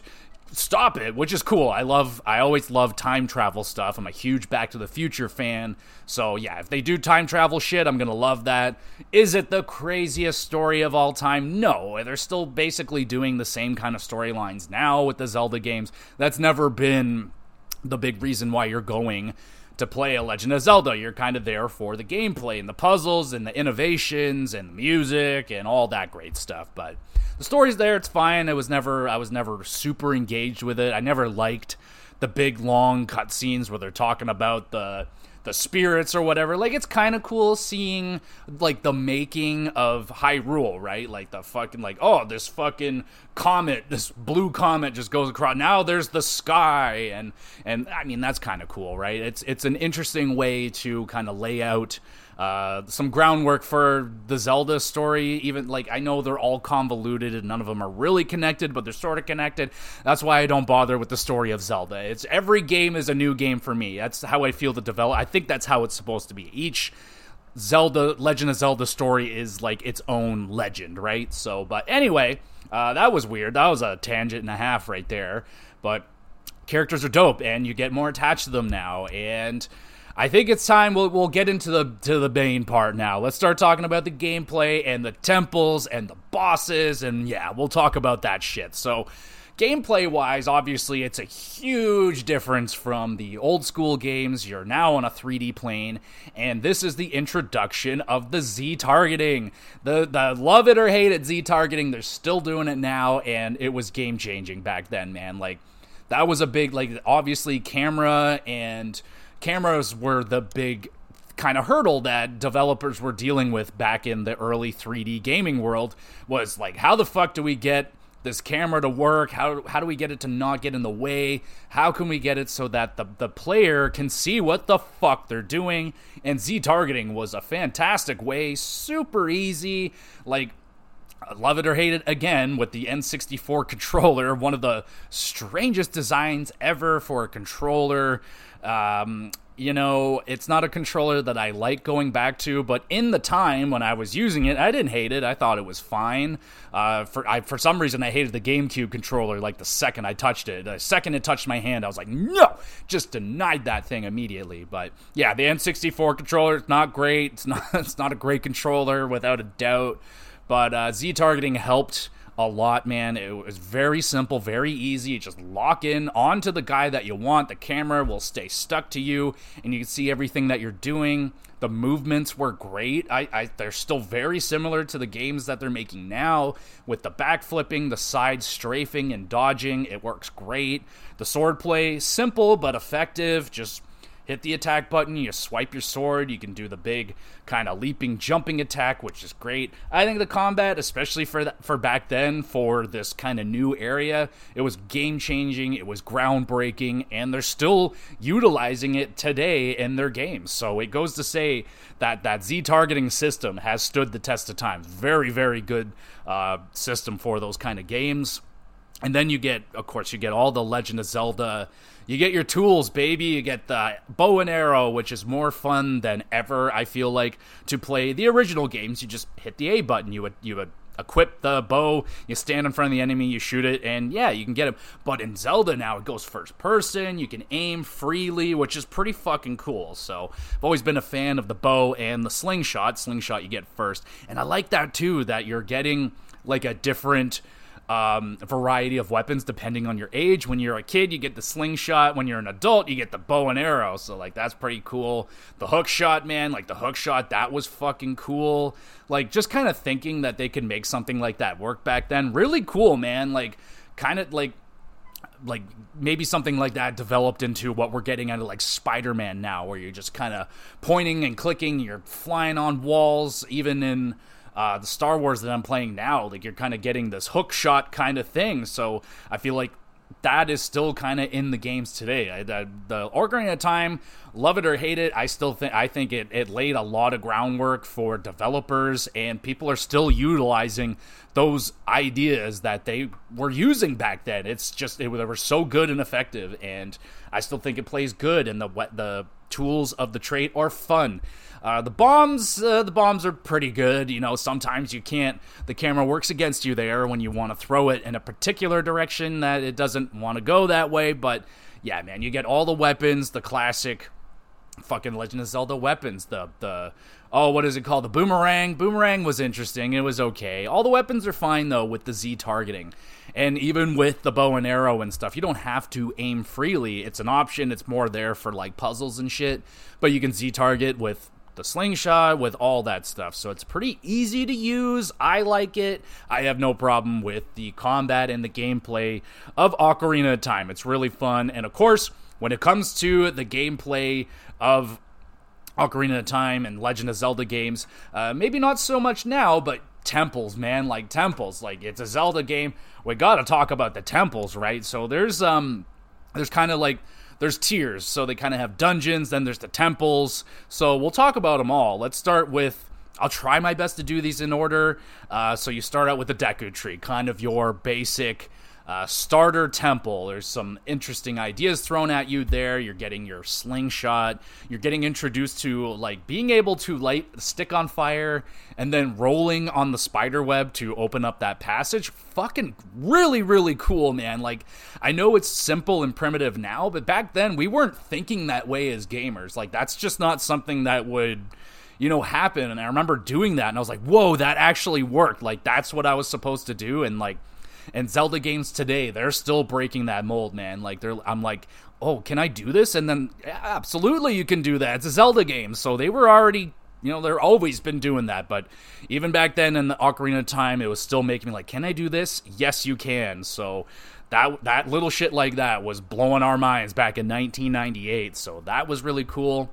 stop it, which is cool. I love I always love time travel stuff. I'm a huge Back to the Future fan. So yeah, if they do time travel shit, I'm to love that. Is it the craziest story of all time? No, they're still basically doing the same kind of storylines now with the Zelda games. That's never been the big reason why you're going to play a Legend of Zelda. You're kind of there for the gameplay and the puzzles and the innovations and the music and all that great stuff. But the story's there. It's fine. I was never I was never super engaged with it. I never liked the big long cutscenes where they're talking about the the spirits or whatever. Like it's kind of cool seeing like the making of Hyrule, right? Like the fucking like oh this fucking comet, this blue comet just goes across. Now there's the sky and and I mean that's kind of cool, right? It's it's an interesting way to kind of lay out uh, some groundwork for the Zelda story. Even like I know they're all convoluted and none of them are really connected, but they're sort of connected. That's why I don't bother with the story of Zelda. It's every game is a new game for me. That's how I feel the develop. I think that's how it's supposed to be. Each Zelda Legend of Zelda story is like its own legend, right? So, but anyway, uh, that was weird. That was a tangent and a half right there. But characters are dope, and you get more attached to them now, and I think it's time we'll we'll get into the to the main part now. Let's start talking about the gameplay and the temples and the bosses and yeah, we'll talk about that shit. So gameplay wise, obviously, it's a huge difference from the old school games. You're now on a 3D plane, and this is the introduction of the Z targeting. The, the love it or hate it Z targeting, they're still doing it now, and it was game changing back then, man. Like, that was a big, like, obviously, camera and cameras were the big kind of hurdle that developers were dealing with back in the early 3D gaming world was like how the fuck do we get this camera to work? How how do we get it to not get in the way? How can we get it so that the the player can see what the fuck they're doing? And Z targeting was a fantastic way, super easy. Like love it or hate it again with the N64 controller, one of the strangest designs ever for a controller. Um, you know, it's not a controller that I like going back to, but in the time when I was using it, I didn't hate it. I thought it was fine. Uh, for I, for some reason, I hated the GameCube controller. Like the second I touched it, the second it touched my hand, I was like, no, just denied that thing immediately. But yeah, the N64 controller is not great. It's not it's not a great controller without a doubt. But uh, Z targeting helped a lot, man. It was very simple, very easy. You just lock in onto the guy that you want. The camera will stay stuck to you, and you can see everything that you're doing. The movements were great. I, I, they're still very similar to the games that they're making now, with the backflipping, the side strafing, and dodging. It works great. The sword play simple but effective. Just hit the attack button, you swipe your sword, you can do the big kind of leaping jumping attack, which is great. I think the combat, especially for that, for back then for this kind of new area, it was game changing, it was groundbreaking, and they're still utilizing it today in their games. So it goes to say that that Z targeting system has stood the test of time. Very very good uh, system for those kind of games. And then you get, of course, you get all the Legend of Zelda you get your tools, baby. You get the bow and arrow, which is more fun than ever. I feel like to play the original games. You just hit the A button. You would you would equip the bow, you stand in front of the enemy, you shoot it, and yeah, you can get him. But in Zelda now, it goes first person, you can aim freely, which is pretty fucking cool. So I've always been a fan of the bow and the slingshot. Slingshot you get first. And I like that too, that you're getting like a different um, variety of weapons depending on your age. When you're a kid, you get the slingshot. When you're an adult, you get the bow and arrow. So like that's pretty cool. The hook shot, man, like the hook shot, that was fucking cool. Like just kind of thinking that they could make something like that work back then, really cool, man. Like kind of like like maybe something like that developed into what we're getting out of like Spider-Man now, where you're just kind of pointing and clicking, you're flying on walls, even in uh, the Star Wars that I'm playing now, like you're kind of getting this hook shot kind of thing. So I feel like that is still kind of in the games today. I, the, the Ocarina of Time, love it or hate it, I still think I think it, it laid a lot of groundwork for developers, and people are still utilizing those ideas that they were using back then. It's just it, they were so good and effective, and I still think it plays good, and the the tools of the trade are fun. Uh, the bombs, uh, the bombs are pretty good. You know, sometimes you can't. The camera works against you there when you want to throw it in a particular direction that it doesn't want to go that way. But yeah, man, you get all the weapons, the classic fucking Legend of Zelda weapons. The the oh, what is it called? The boomerang. Boomerang was interesting. It was okay. All the weapons are fine though with the Z targeting. And even with the bow and arrow and stuff, you don't have to aim freely. It's an option. It's more there for like puzzles and shit. But you can Z target with the slingshot, with all that stuff. So it's pretty easy to use. I like it. I have no problem with the combat and the gameplay of Ocarina of Time. It's really fun. And of course, when it comes to the gameplay of Ocarina of Time and Legend of Zelda games, uh, maybe not so much now, but temples, man, like temples. Like it's a Zelda game. We got to talk about the temples, right? So there's um there's kind of like there's tiers. So they kind of have dungeons, then there's the temples. So we'll talk about them all. Let's start with. I'll try my best to do these in order. Uh, so you start out with the Deku Tree, kind of your basic uh, starter temple. There's some interesting ideas thrown at you there. You're getting your slingshot. You're getting introduced to like being able to light the stick on fire and then rolling on the spider web to open up that passage. Fucking really, really cool, man. Like, I know it's simple and primitive now, but back then we weren't thinking that way as gamers. Like, that's just not something that would you know, happen. And I remember doing that and I was like, whoa, that actually worked. Like, that's what I was supposed to do. And like, and Zelda games today, they're still breaking that mold, man. Like they're I'm like, "Oh, can I do this?" And then yeah, absolutely you can do that. It's a Zelda game. So they were already you know, they're always been doing that, but even back then in the Ocarina time, it was still making me like, can I do this? Yes, you can. So that that little shit like that was blowing our minds back in 1998. So that was really cool.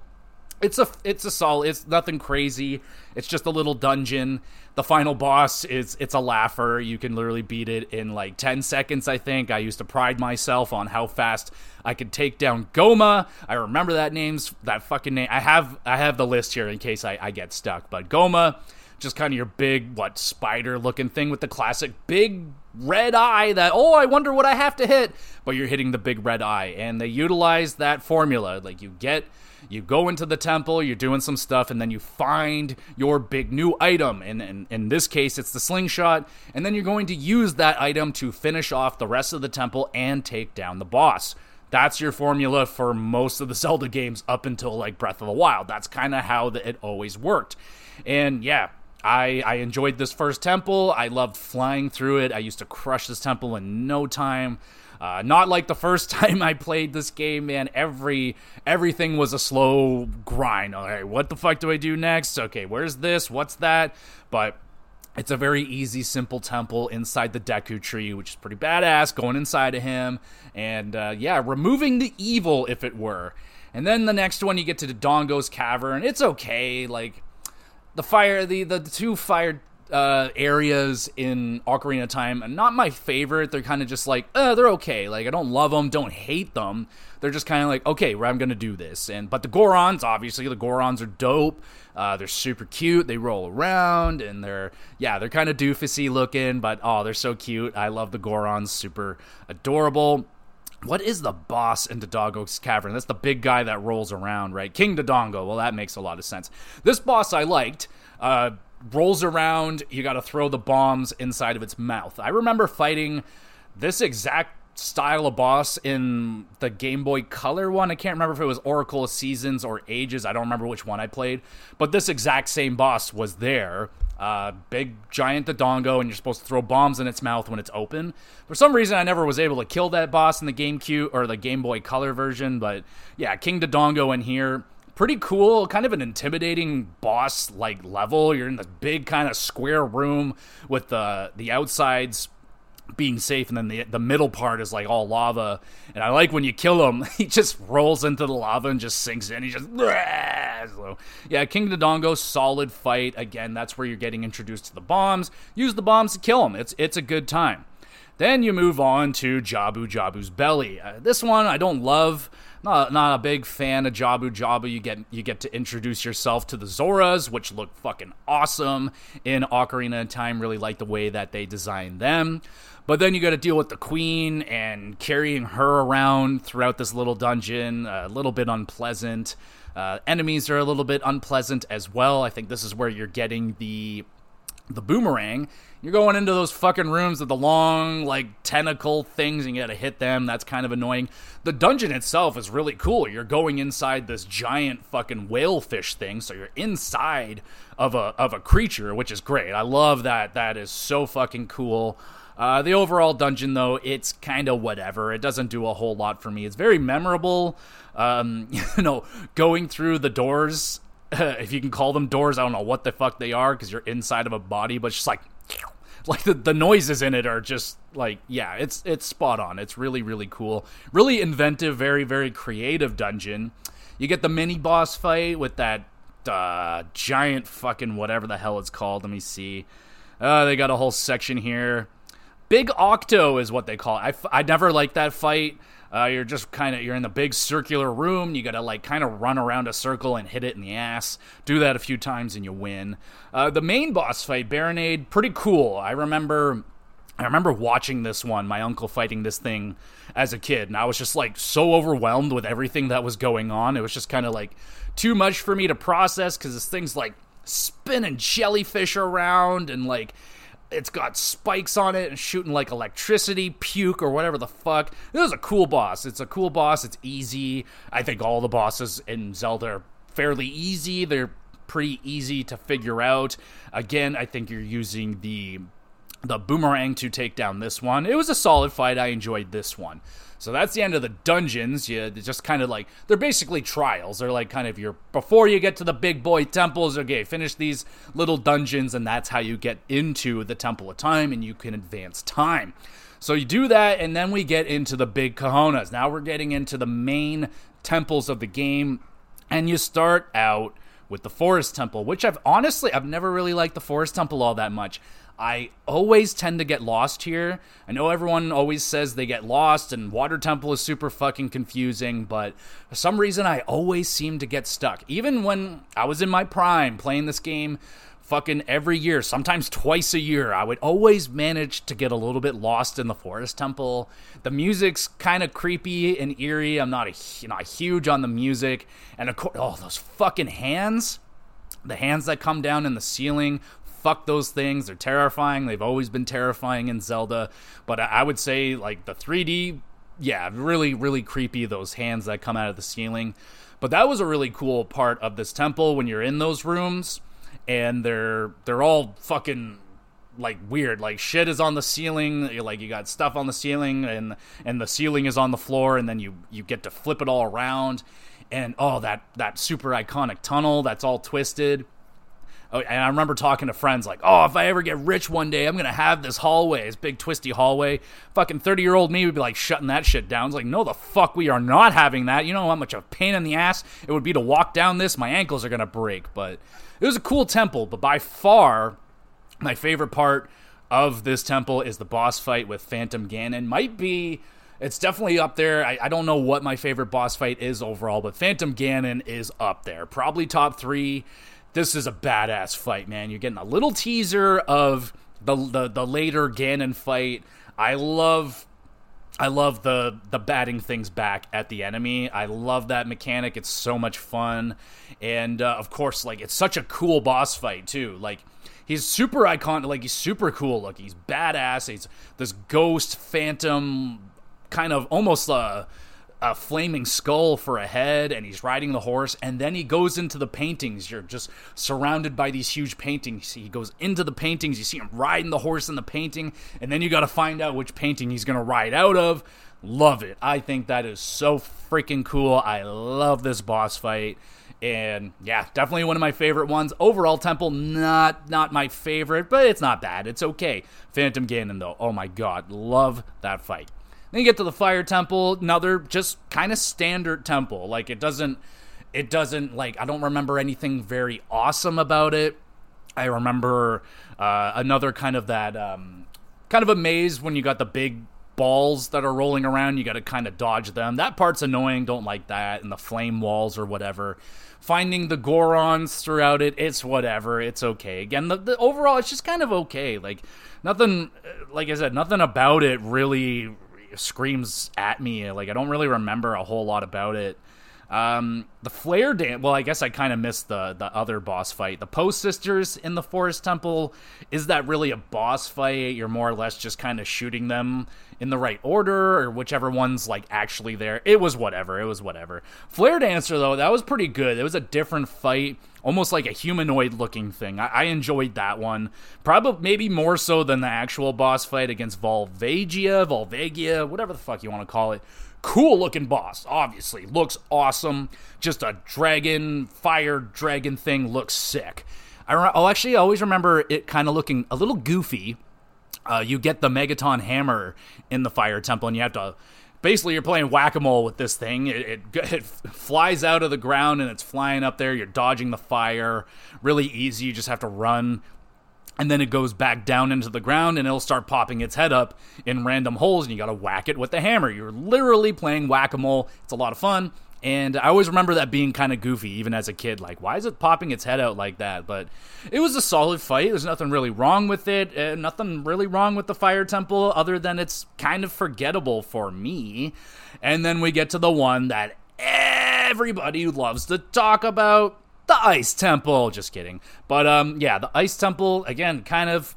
It's a it's a solid. It's nothing crazy. It's just a little dungeon. The final boss is it's a laugher. You can literally beat it in like 10 seconds, I think. I used to pride myself on how fast I could take down Gohma I remember that name's that fucking name. I have I have the list here in case I, I get stuck. But Gohma just kind of your big what spider looking thing with the classic big red eye that oh I wonder what I have to hit, but you're hitting the big red eye. And they utilize that formula. Like you get you go into the temple, you're doing some stuff, and then you find your big new item. And, in this case, it's the slingshot. And then you're going to use that item to finish off the rest of the temple and take down the boss. That's your formula for most of the Zelda games up until like Breath of the Wild. That's kind of how the, it always worked. And yeah, I, I enjoyed this first temple. I loved flying through it. I used to crush this temple in no time. Uh, not like the first time I played this game, man. Every everything was a slow grind. All right, what the fuck do I do next? Okay, where's this? What's that? But it's a very easy, simple temple inside the Deku tree, which is pretty badass. Going inside of him, and uh, yeah, removing the evil, if it were. And then the next one, you get to Dodongo's cavern. It's okay, like the fire, the the, the two fire uh, areas in Ocarina Time, and not my favorite. They're kind of just like, uh, they're okay. Like I don't love them, don't hate them. They're just kind of like, okay, well, I'm gonna do this. And but the Gorons, obviously, the Gorons are dope. Uh, they're super cute. They roll around, and they're yeah, they're kind of doofusy looking, but oh, they're so cute. I love the Gorons, super adorable. What is the boss in Dodongo's Cavern? That's the big guy that rolls around, right? King Dodongo. Well, that makes a lot of sense. This boss I liked. Uh, rolls around. You got to throw the bombs inside of its mouth. I remember fighting this exact style of boss in the Game Boy Color one. I can't remember if it was Oracle of Seasons or Ages. I don't remember which one I played. But this exact same boss was there. Uh, big giant Dodongo, and you're supposed to throw bombs in its mouth when it's open. For some reason, I never was able to kill that boss in the GameCube or the Game Boy Color version. But yeah, King Dodongo in here pretty cool, kind of an intimidating boss like level. You're in this big kind of square room with the the outsides being safe and then the the middle part is like all lava. And i like when you kill him he just rolls into the lava and just sinks in. He just so, yeah king dodongo solid fight. Again that's where you're getting introduced to the bombs. Use the bombs to kill him. It's it's a good time. Then you move on to jabu jabu's belly. Uh, this one i don't love not not a big fan of Jabu Jabu. You get you get to introduce yourself to the Zoras, which look fucking awesome in Ocarina of Time. Really like the way that they designed them. But then you got to deal with the queen and carrying her around throughout this little dungeon. A little bit unpleasant. Uh, enemies are a little bit unpleasant as well. I think this is where you're getting the the boomerang you're going into those fucking rooms with the long, like, tentacle things, and you gotta hit them. That's kind of annoying. The dungeon itself is really cool. You're going inside this giant fucking whalefish thing, so you're inside of a of a creature, which is great. I love that. That is so fucking cool. Uh, the overall dungeon, though, it's kind of whatever. It doesn't do a whole lot for me. It's very memorable. Um, you know, going through the doors, if you can call them doors, I don't know what the fuck they are because you're inside of a body, but it's just like like the, the noises in it are just like yeah it's it's spot on. It's really really cool. Really inventive very very creative dungeon. You get the mini boss fight with that uh, giant fucking whatever the hell it's called. Let me see. Uh, they got a whole section here. Big octo is what they call it. I, I never liked that fight uh, you're just kind of you're in the big circular room. You got to like kind of run around a circle and hit it in the ass. Do that a few times and you win. Uh, the main boss fight, Barinade, pretty cool. I remember. I remember watching this one, my uncle fighting this thing as a kid, and I was just like so overwhelmed with everything that was going on. It was just kind of like too much for me to process because this thing's like spinning jellyfish around and like it's got spikes on it and shooting like electricity, puke, or whatever the fuck. This is a cool boss. It's a cool boss. It's easy. I think all the bosses in Zelda are fairly easy. They're pretty easy to figure out. Again, I think you're using the the boomerang to take down this one. It was a solid fight. I enjoyed this one. So that's the end of the dungeons. You just kind of like they're basically trials. They're like kind of your before you get to the big boy temples. Okay, finish these little dungeons, and that's how you get into the Temple of Time, and you can advance time. So you do that, and then we get into the big Kahonas. Now we're getting into the main temples of the game, and you start out with the Forest Temple, which I've honestly I've never really liked the Forest Temple all that much. I always tend to get lost here. I know everyone always says they get lost and Water Temple is super fucking confusing, but for some reason I always seem to get stuck. Even when I was in my prime playing this game fucking every year, sometimes twice a year, I would always manage to get a little bit lost in the Forest Temple. The music's kind of creepy and eerie. I'm not a not huge on the music, and of course, oh, those fucking hands the hands that come down in the ceiling fuck those things. They're terrifying. They've always been terrifying in Zelda. But I would say, like, the 3D, yeah, really, really creepy, those hands that come out of the ceiling. But that was a really cool part of this temple when you're in those rooms and they're they're all fucking like weird like shit is on the ceiling you're like you got stuff on the ceiling and and the ceiling is on the floor and then you you get to flip it all around and oh that that super iconic tunnel that's all twisted Oh, and I remember talking to friends like, "Oh, if I ever get rich one day, I'm gonna have this hallway, this big twisty hallway." Fucking thirty year old me would be like shutting that shit down. It's like, no, the fuck, we are not having that. You know how much of a pain in the ass it would be to walk down this? My ankles are gonna break. But it was a cool temple. But by far, my favorite part of this temple is the boss fight with Phantom Ganon. Might be it's definitely up there. I, I, don't know what my favorite boss fight is overall, but Phantom Ganon is up there. Probably top three this is a badass fight, man. You're getting a little teaser of the the, the later Ganon fight. I love I love the the batting things back at the enemy. I love that mechanic. It's so much fun, and uh, of course, like it's such a cool boss fight too. Like he's super iconic. Like he's super cool. Look, he's badass. He's this ghost phantom, kind of almost uh a flaming skull for a head and he's riding the horse and then he goes into the paintings. You're just surrounded by these huge paintings. He goes into the paintings. You see him riding the horse in the painting and then you got to find out which painting he's going to ride out of. Love it. I think that is so freaking cool. I love this boss fight. And yeah definitely one of my favorite ones. Overall temple not not my favorite but it's not bad. It's okay. Phantom ganon though. Oh my god. Love that fight then you get to the fire temple, another just kind of standard temple. Like it doesn't it doesn't like I don't remember anything very awesome about it. I remember uh, another kind of that um, kind of a maze when you got the big balls that are rolling around. You got to kind of dodge them. That part's annoying. Don't like that. And the flame walls or whatever. Finding the Gorons throughout it, it's whatever. It's okay. Again, the, the overall, it's just kind of okay. Like nothing. Like I said, nothing about it really screams at me. Like I don't really remember a whole lot about it. Um, the flare dance. Well, I guess I kind of missed the the other boss fight. The Poe sisters in the Forest Temple. Is that really a boss fight? You're more or less just kind of shooting them in the right order, or whichever one's like actually there. It was whatever. It was whatever. Flare dancer though, that was pretty good. It was a different fight, almost like a humanoid looking thing. I, I enjoyed that one. Probably maybe more so than the actual boss fight against Volvagia, Volvagia, whatever the fuck you want to call it cool looking boss, obviously. Looks awesome. Just a dragon, fire dragon thing looks sick. I re- oh, actually, always remember it kind of looking a little goofy. Uh, you get the Megaton hammer in the fire temple, and you have to. Basically, you're playing whack a mole with this thing. It, it, it flies out of the ground and it's flying up there. You're dodging the fire. Really easy. You just have to run and then it goes back down into the ground and it'll start popping its head up in random holes and you got to whack it with the hammer. You're literally playing whack-a-mole. It's a lot of fun. And i always remember that being kind of goofy even as a kid. Like why is it popping its head out like that? But it was a solid fight. There's nothing really wrong with it uh, nothing really wrong with the fire temple other than it's kind of forgettable for me. And then we get to the one that everybody loves to talk about the Ice Temple. Just kidding. But um, yeah, the Ice Temple again, kind of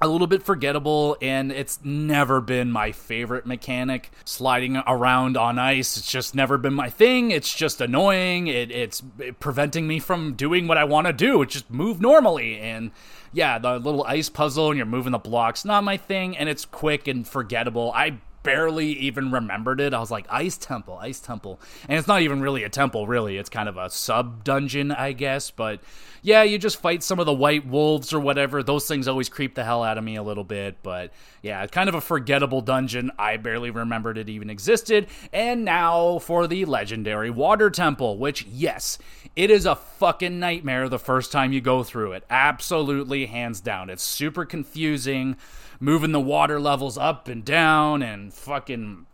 a little bit forgettable and it's never been my favorite mechanic. Sliding around on ice it's just never been my thing. It's just annoying. It, it's preventing me from doing what i want to do. It's just move normally. And yeah the little ice puzzle and you're moving the blocks not my thing and it's quick and forgettable. I barely even remembered it. I was like, Ice Temple, Ice Temple. And it's not even really a temple, really. It's kind of a sub dungeon, I guess. But yeah, you just fight some of the white wolves or whatever. Those things always creep the hell out of me a little bit. But yeah, kind of a forgettable dungeon. I barely remembered it even existed. And now for the legendary Water Temple, which, yes, it is a fucking nightmare the first time you go through it. Absolutely, hands down. It's super confusing moving the water levels up and down and fucking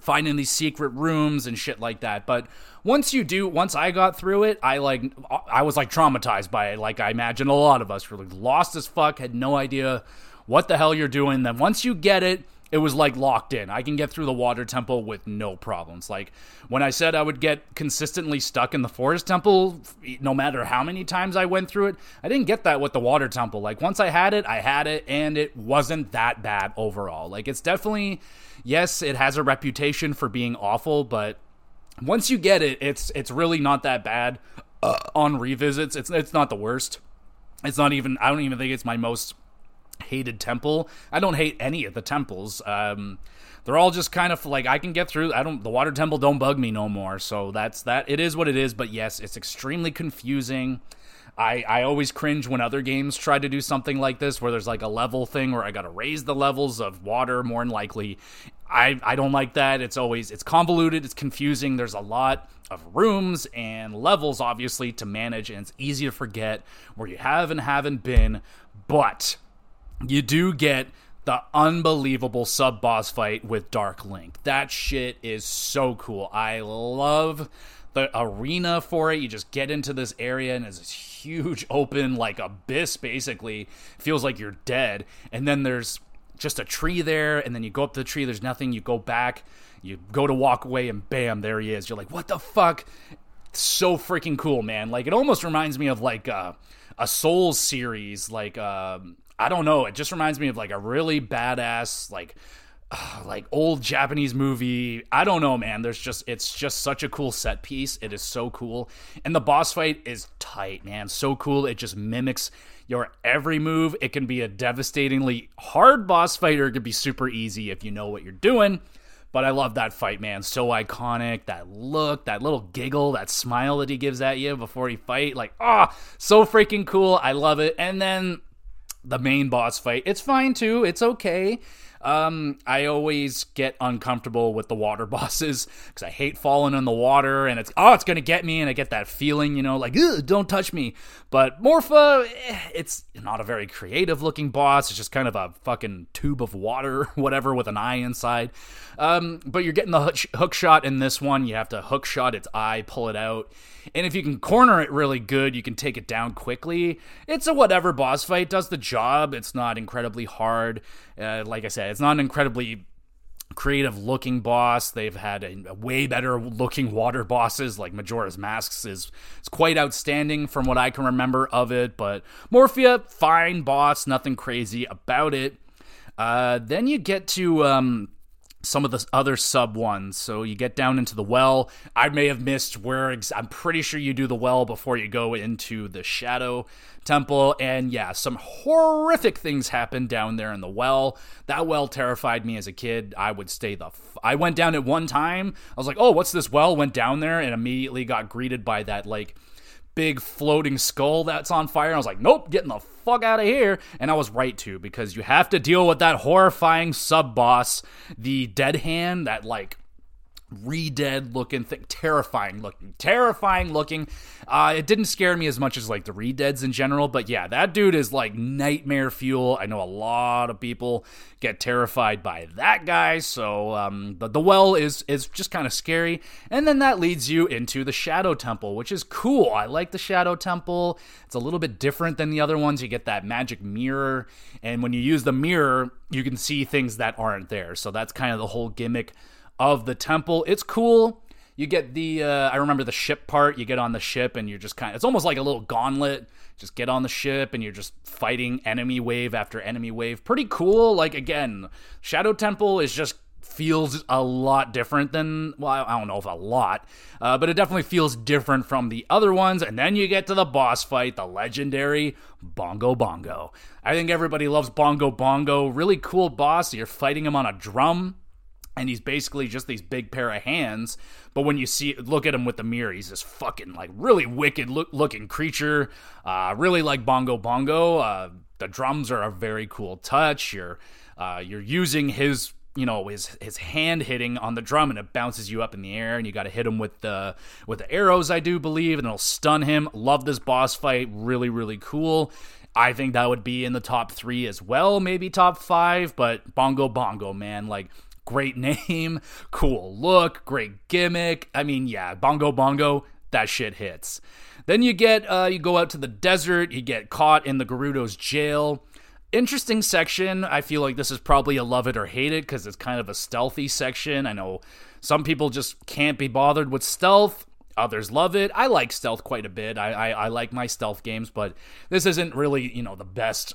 finding these secret rooms and shit like that. But once you do, once I got through it, I like, I was like traumatized by it. Like I imagine a lot of us were like lost as fuck, had no idea what the hell you're doing. Then once you get it, it was like locked in. I can get through the water temple with no problems. Like when I said I would get consistently stuck in the forest temple, no matter how many times I went through it, I didn't get that with the water temple. Like once I had it, I had it, and it wasn't that bad overall. Like it's definitely, yes, it has a reputation for being awful, but once you get it, it's it's really not that bad. Uh, on revisits, it's it's not the worst. It's not even. I don't even think it's my most hated temple. I don't hate any of the temples. Um, they're all just kind of like I can get through. I don't. The water temple don't bug me no more. So that's that. It is what it is. But yes, it's extremely confusing. I, I always cringe when other games try to do something like this where there's like a level thing where I got to raise the levels of water more than likely. I, I don't like that. It's always it's convoluted, it's confusing. There's a lot of rooms and levels obviously to manage and it's easy to forget where you have and haven't been. But you do get the unbelievable sub boss fight with Dark Link. That shit is so cool. I love the arena for it. You just get into this area and it's this huge open like abyss basically. Feels like you're dead. And then there's just a tree there and then you go up the tree there's nothing. You go back, you go to walk away and bam, there he is. You're like, "What the fuck?" So freaking cool, man. Like it almost reminds me of like uh, a Souls series like um I don't know. It just reminds me of like a really badass like uh, like old Japanese movie. I don't know, man. There's just it's just such a cool set piece. It is so cool. And the boss fight is tight, man. So cool. It just mimics your every move. It can be a devastatingly hard boss fight or it could be super easy if you know what you're doing. But I love that fight, man. So iconic. That look, that little giggle, that smile that he gives at you before he fight. Like, ah, oh, so freaking cool. I love it. And then the main boss fight. It's fine too. It's okay. Um, I always get uncomfortable with the water bosses because I hate falling in the water and it's oh it's gonna get me and I get that feeling you know like don't touch me. But Morpha, eh, it's not a very creative looking boss. It's just kind of a fucking tube of water, whatever, with an eye inside. Um, but you're getting the hook shot in this one. You have to hook shot its eye, pull it out. And if you can corner it really good, you can take it down quickly. It's a whatever boss fight, does the job. It's not incredibly hard. Uh, like I said, it's not an incredibly creative looking boss. They've had a, a, way better looking water bosses, like Majora's Masks is, is quite outstanding from what I can remember of it. But Morpha, fine boss, nothing crazy about it. Uh, then you get to um, some of the other sub ones. So you get down into the well. I may have missed where ex- I'm pretty sure you do the well before you go into the shadow temple. And yeah, some horrific things happen down there in the well. That well terrified me as a kid. I would stay the. F- I went down at one time. I was like, oh, what's this well? Went down there and immediately got greeted by that like big floating skull that's on fire. I was like, nope, getting the fuck out of here. And I was right to because you have to deal with that horrifying sub boss, the dead hand, that like re-dead looking thing terrifying looking terrifying looking. Uh it didn't scare me as much as like the re-deads in general but yeah that dude is like nightmare fuel. I know a lot of people get terrified by that guy so um but the well is is just kind of scary. And then that leads you into the shadow temple which is cool. I like the shadow temple. It's a little bit different than the other ones. You get that magic mirror and when you use the mirror you can see things that aren't there. So that's kind of the whole gimmick of the temple. It's cool. You get the uh, I remember the ship part. You get on the ship and you're just kind of it's almost like a little gauntlet. Just get on the ship and you're just fighting enemy wave after enemy wave. Pretty cool. Like again, Shadow Temple is just feels a lot different than well i don't know if a lot uh, but it definitely feels different from the other ones and then you get to the boss fight the legendary bongo bongo i think everybody loves bongo bongo really cool boss you're fighting him on a drum and he's basically just these big pair of hands but when you see look at him with the mirror he's this fucking like really wicked look, looking creature uh, really like bongo bongo uh, the drums are a very cool touch you're uh, you're using his you know his his hand hitting on the drum and it bounces you up in the air and you got to hit him with the with the arrows I do believe and it'll stun him. Love this boss fight, really really cool. I think that would be in the top 3 as well, maybe top 5, but Bongo Bongo man, like great name, cool look, great gimmick. I mean, yeah, Bongo Bongo, that shit hits. Then you get uh, you go out to the desert, you get caught in the Gerudo's jail interesting section. I feel like this is probably a love it or hate it because it's kind of a stealthy section. I know some people just can't be bothered with stealth. Others love it. I like stealth quite a bit. I, I, I like my stealth games, but this isn't really you know the best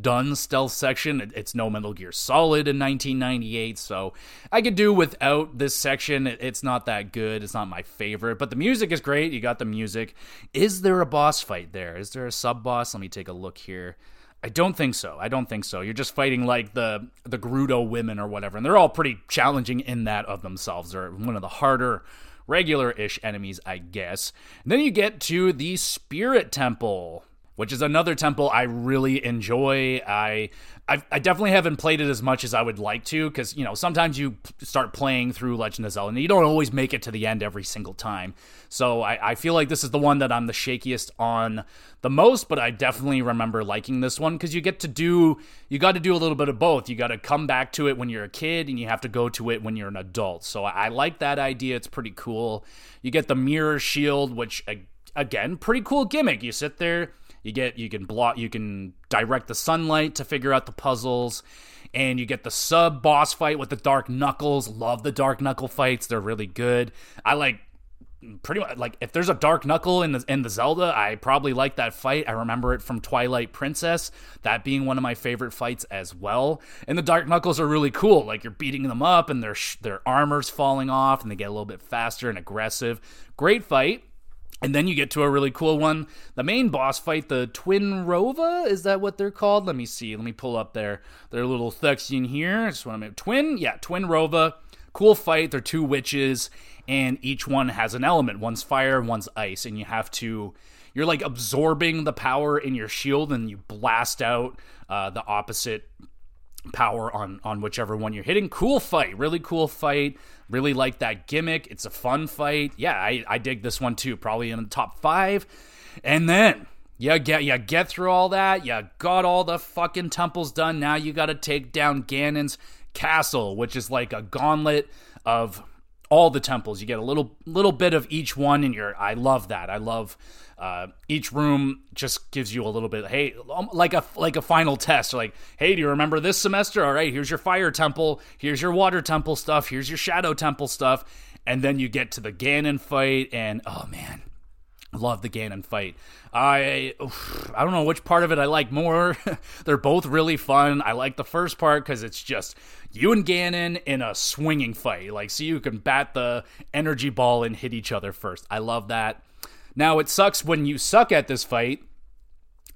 done stealth section. It's no Metal Gear Solid in 1998, so I could do without this section. It's not that good. It's not my favorite, but the music is great. You got the music. Is there a boss fight there? Is there a sub boss? Let me take a look here. I don't think so. I don't think so. You're just fighting like the the Gerudo women or whatever, and they're all pretty challenging in that of themselves. They're one of the harder regular-ish enemies, I guess. And then you get to the Spirit Temple, which is another temple I really enjoy. I I've, i definitely haven't played it as much as I would like to because you know sometimes you start playing through Legend of Zelda and you don't always make it to the end every single time. So I, I feel like this is the one that I'm the shakiest on the most, but I definitely remember liking this one because you get to do you got to do a little bit of both. You got to come back to it when you're a kid and you have to go to it when you're an adult. So I, I like that idea. It's pretty cool. You get the mirror shield, which again pretty cool gimmick. You sit there you get you can block you can direct the sunlight to figure out the puzzles and you get the sub boss fight with the dark knuckles. Love the dark knuckle fights. They're really good. I like pretty much like if there's a dark knuckle in the in the Zelda, I probably like that fight. I remember it from Twilight Princess, that being one of my favorite fights as well. And the dark knuckles are really cool. Like you're beating them up and their their armor's falling off and they get a little bit faster and aggressive. Great fight. And then you get to a really cool one. The main boss fight, the Twinrova, is that what they're called? Let me see. Let me pull up their their little section here. I just want to twin, yeah, Twinrova. Cool fight. They're two witches, and each one has an element. One's fire, one's ice, and you have to. You're like absorbing the power in your shield, and you blast out uh, the opposite power on on whichever one you're hitting. Cool fight, really cool fight. Really like that gimmick. It's a fun fight. Yeah, I, I dig this one too. Probably in the top five. And then you get you get through all that. You got all the fucking temples done. Now you got to take down Ganon's castle, which is like a gauntlet of all the temples. You get a little little bit of each one, and you're. I love that. I love uh, each room just gives you a little bit. Hey, um, like a like a final test. Like, hey, do you remember this semester? All right, here's your fire temple. Here's your water temple stuff. Here's your shadow temple stuff. And then you get to the Ganon fight, and oh man, love the Ganon fight. I I don't know which part of it I like more. They're both really fun. I like the first part because it's just you and Ganon in a swinging fight. Like, so you can bat the energy ball and hit each other first. I love that. Now, it sucks when you suck at this fight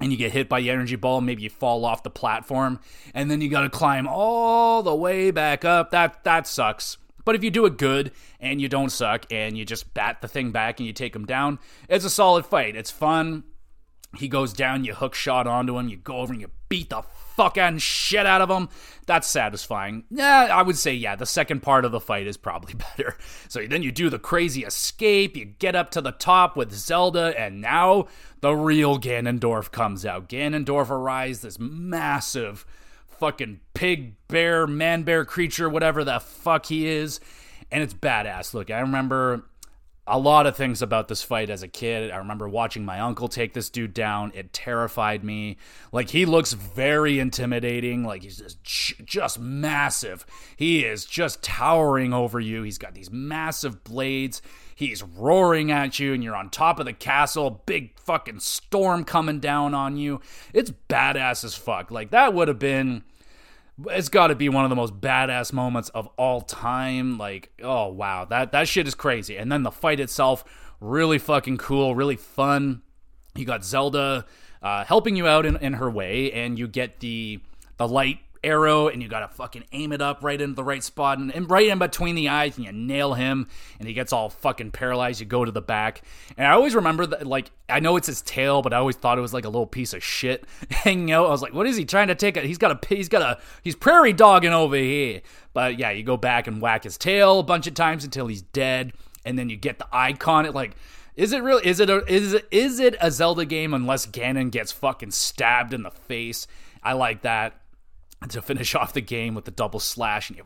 and you get hit by the energy ball, maybe you fall off the platform, and then you got to climb all the way back up. That that sucks. But if you do it good and you don't suck and you just bat the thing back and you take him down, it's a solid fight. It's fun. He goes down, you hook shot onto him, you go over and you beat the fucking shit out of him. That's satisfying. Yeah, I would say, yeah, the second part of the fight is probably better. So then you do the crazy escape, you get up to the top with Zelda, and now the real Ganondorf comes out. Ganondorf arrives, this massive fucking pig, bear, man bear creature, whatever the fuck he is. And it's badass. Look, I remember a lot of things about this fight as a kid. I remember watching my uncle take this dude down. It terrified me. Like he looks very intimidating. Like he's just just massive. He is just towering over you. He's got these massive blades. He's roaring at you, and you're on top of the castle. Big fucking storm coming down on you. It's badass as fuck. Like that would have been it's got to be one of the most badass moments of all time. Like, oh wow, that that shit is crazy. And then the fight itself, really fucking cool, really fun. You got Zelda uh, helping you out in, in her way, and you get the the light arrow and you gotta fucking aim it up right into the right spot and, and, right in between the eyes and you nail him and he gets all fucking paralyzed you go to the back. And i always remember that like i know it's his tail but i always thought it was like a little piece of shit hanging out. I was like what is he trying to take a, he's got a he's got a he's prairie dogging over here. But yeah you go back and whack his tail a bunch of times until he's dead. And then you get the icon. It like is it real? Is it a is it is it a Zelda game unless Ganon gets fucking stabbed in the face? I like that to finish off the game with the double slash and you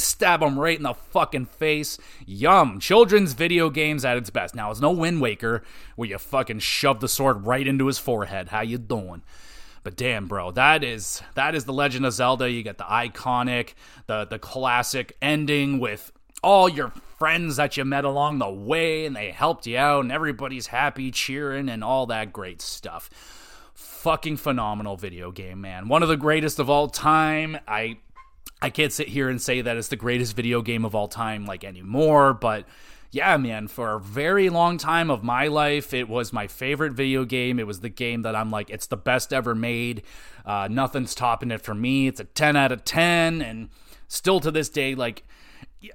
stab him right in the fucking face. Yum. Children's video games at its best. Now, it's no Wind Waker where you fucking shove the sword right into his forehead. How you doing? But damn, bro, that is that is the Legend of Zelda. You get the iconic, the the classic ending with all your friends that you met along the way and they helped you out and everybody's happy cheering and all that great stuff fucking phenomenal video game, man. One of the greatest of all time. I I can't sit here and say that it's the greatest video game of all time like anymore, but yeah, man, for a very long time of my life, it was my favorite video game. It was the game that I'm like, it's the best ever made. Uh, nothing's topping it for me. It's a 10 out of 10. And still to this day, like,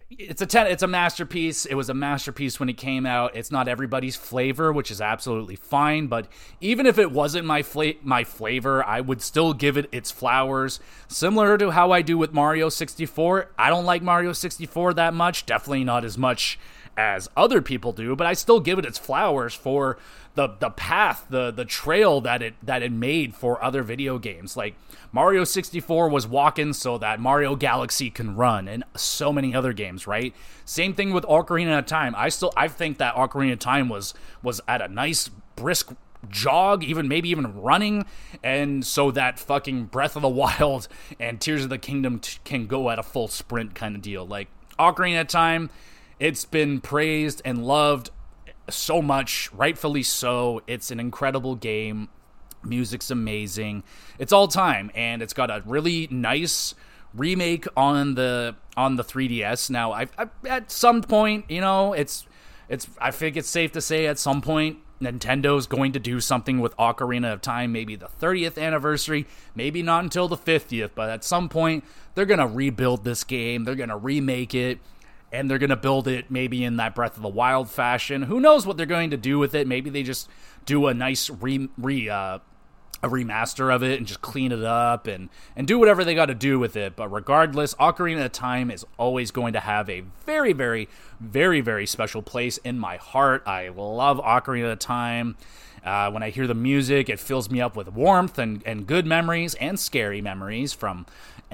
it's a ten, it's a masterpiece. It was a masterpiece when it came out. It's not everybody's flavor, which is absolutely fine. But even if it wasn't my fla- my flavor, I would still give it its flowers. Similar to how I do with Mario 64. I don't like Mario 64 that much. Definitely not as much as other people do, but I still give it its flowers for the the path, the the trail that it that it made for other video games. Like Mario 64 was walking so that Mario Galaxy can run and so many other games, right? Same thing with Ocarina of Time. I still I think that Ocarina of Time was was at a nice brisk jog, even maybe even running, and so that fucking Breath of the Wild and Tears of the Kingdom t- can go at a full sprint kind of deal. Like Ocarina of Time it's been praised and loved so much, rightfully so. It's an incredible game. Music's amazing. It's all time, and it's got a really nice remake on the on the 3DS. Now, I, at some point, you know, it's it's I think it's safe to say at some point Nintendo's going to do something with Ocarina of Time, maybe the 30th anniversary, maybe not until the 50th, but at some point they're going to rebuild this game, they're going to remake it, and they're going to build it maybe in that Breath of the Wild fashion. Who knows what they're going to do with it? Maybe they just do a nice re, re uh, a remaster of it and just clean it up and and do whatever they got to do with it. But regardless, Ocarina of Time is always going to have a very, very, very, very special place in my heart. I love Ocarina of Time. Uh, when I hear the music, it fills me up with warmth and, and good memories and scary memories from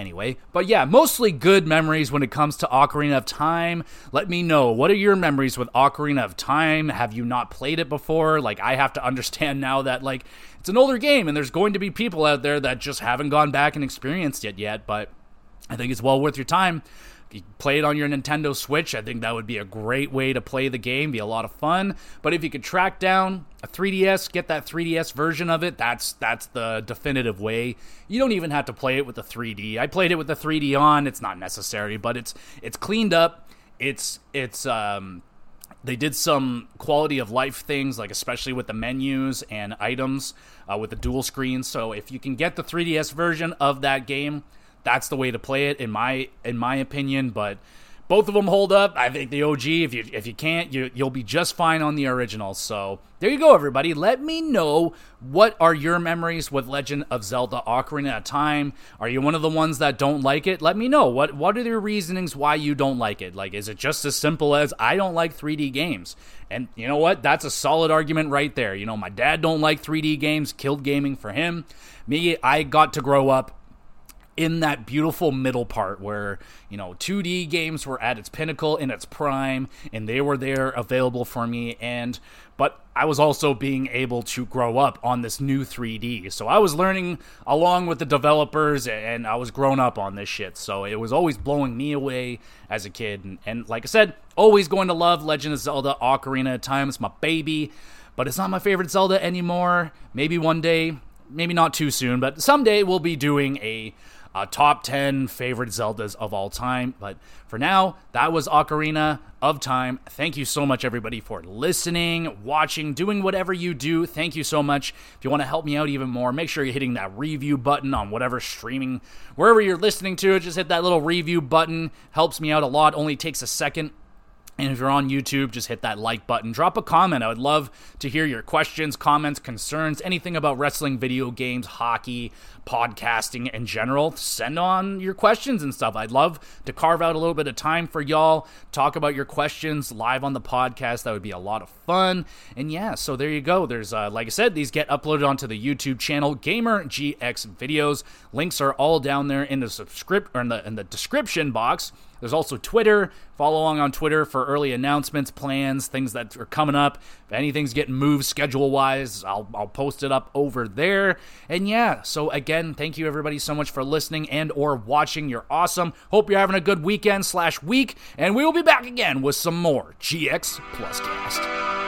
anyway. But yeah, mostly good memories when it comes to Ocarina of Time. Let me know. What are your memories with Ocarina of Time? Have you not played it before? Like, I have to understand now that, like, it's an older game and there's going to be people out there that just haven't gone back and experienced it yet, but I think it's well worth your time If you play it on your Nintendo Switch, I think that would be a great way to play the game, be a lot of fun. But if you could track down a 3DS, get that 3DS version of it, that's that's the definitive way. You don't even have to play it with the 3D. I played it with the 3D on, it's not necessary, but it's it's cleaned up. It's it's um they did some quality of life things like especially with the menus and items uh, with the dual screen. so if you can get the 3ds version of that game that's the way to play it in my in my opinion. But both of them hold up. I think the OG. If you if you can't, you you'll be just fine on the original. So there you go, everybody. Let me know what are your memories with Legend of Zelda: Ocarina of Time. Are you one of the ones that don't like it? Let me know. What what are your reasonings why you don't like it? Like, is it just as simple as I don't like 3D games? And you know what? That's a solid argument right there. You know, my dad don't like 3D games. Killed gaming for him. Me, I got to grow up in that beautiful middle part where, you know, 2D games were at its pinnacle in its prime and they were there available for me and but I was also being able to grow up on this new 3D. So I was learning along with the developers and I was grown up on this shit. So it was always blowing me away as a kid and, and like I said, always going to love Legend of Zelda Ocarina of Time. It's my baby, but it's not my favorite Zelda anymore. Maybe one day, maybe not too soon, but someday we'll be doing a uh, top 10 favorite Zeldas of all time. But for now, that was Ocarina of Time. Thank you so much, everybody, for listening, watching, doing whatever you do. Thank you so much. If you want to help me out even more, make sure you're hitting that review button on whatever streaming, wherever you're listening to it. Just hit that little review button. Helps me out a lot. Only takes a second. And if you're on YouTube, just hit that like button. Drop a comment. I would love to hear your questions, comments, concerns, anything about wrestling, video games, hockey, podcasting in general. Send on your questions and stuff. I'd love to carve out a little bit of time for y'all, talk about your questions live on the podcast. That would be a lot of fun. And yeah, so there you go. There's, uh, like I said, these get uploaded onto the YouTube channel, Gamer GX Videos. Links are all down there in the subscript or in the in the description box. There's also Twitter. Follow along on Twitter for early announcements, plans, things that are coming up. If anything's getting moved schedule wise, I'll, I'll post it up over there. And yeah, so again, thank you everybody so much for listening and or watching. You're awesome. Hope you're having a good weekend slash week, and we will be back again with some more GX Plus Cast.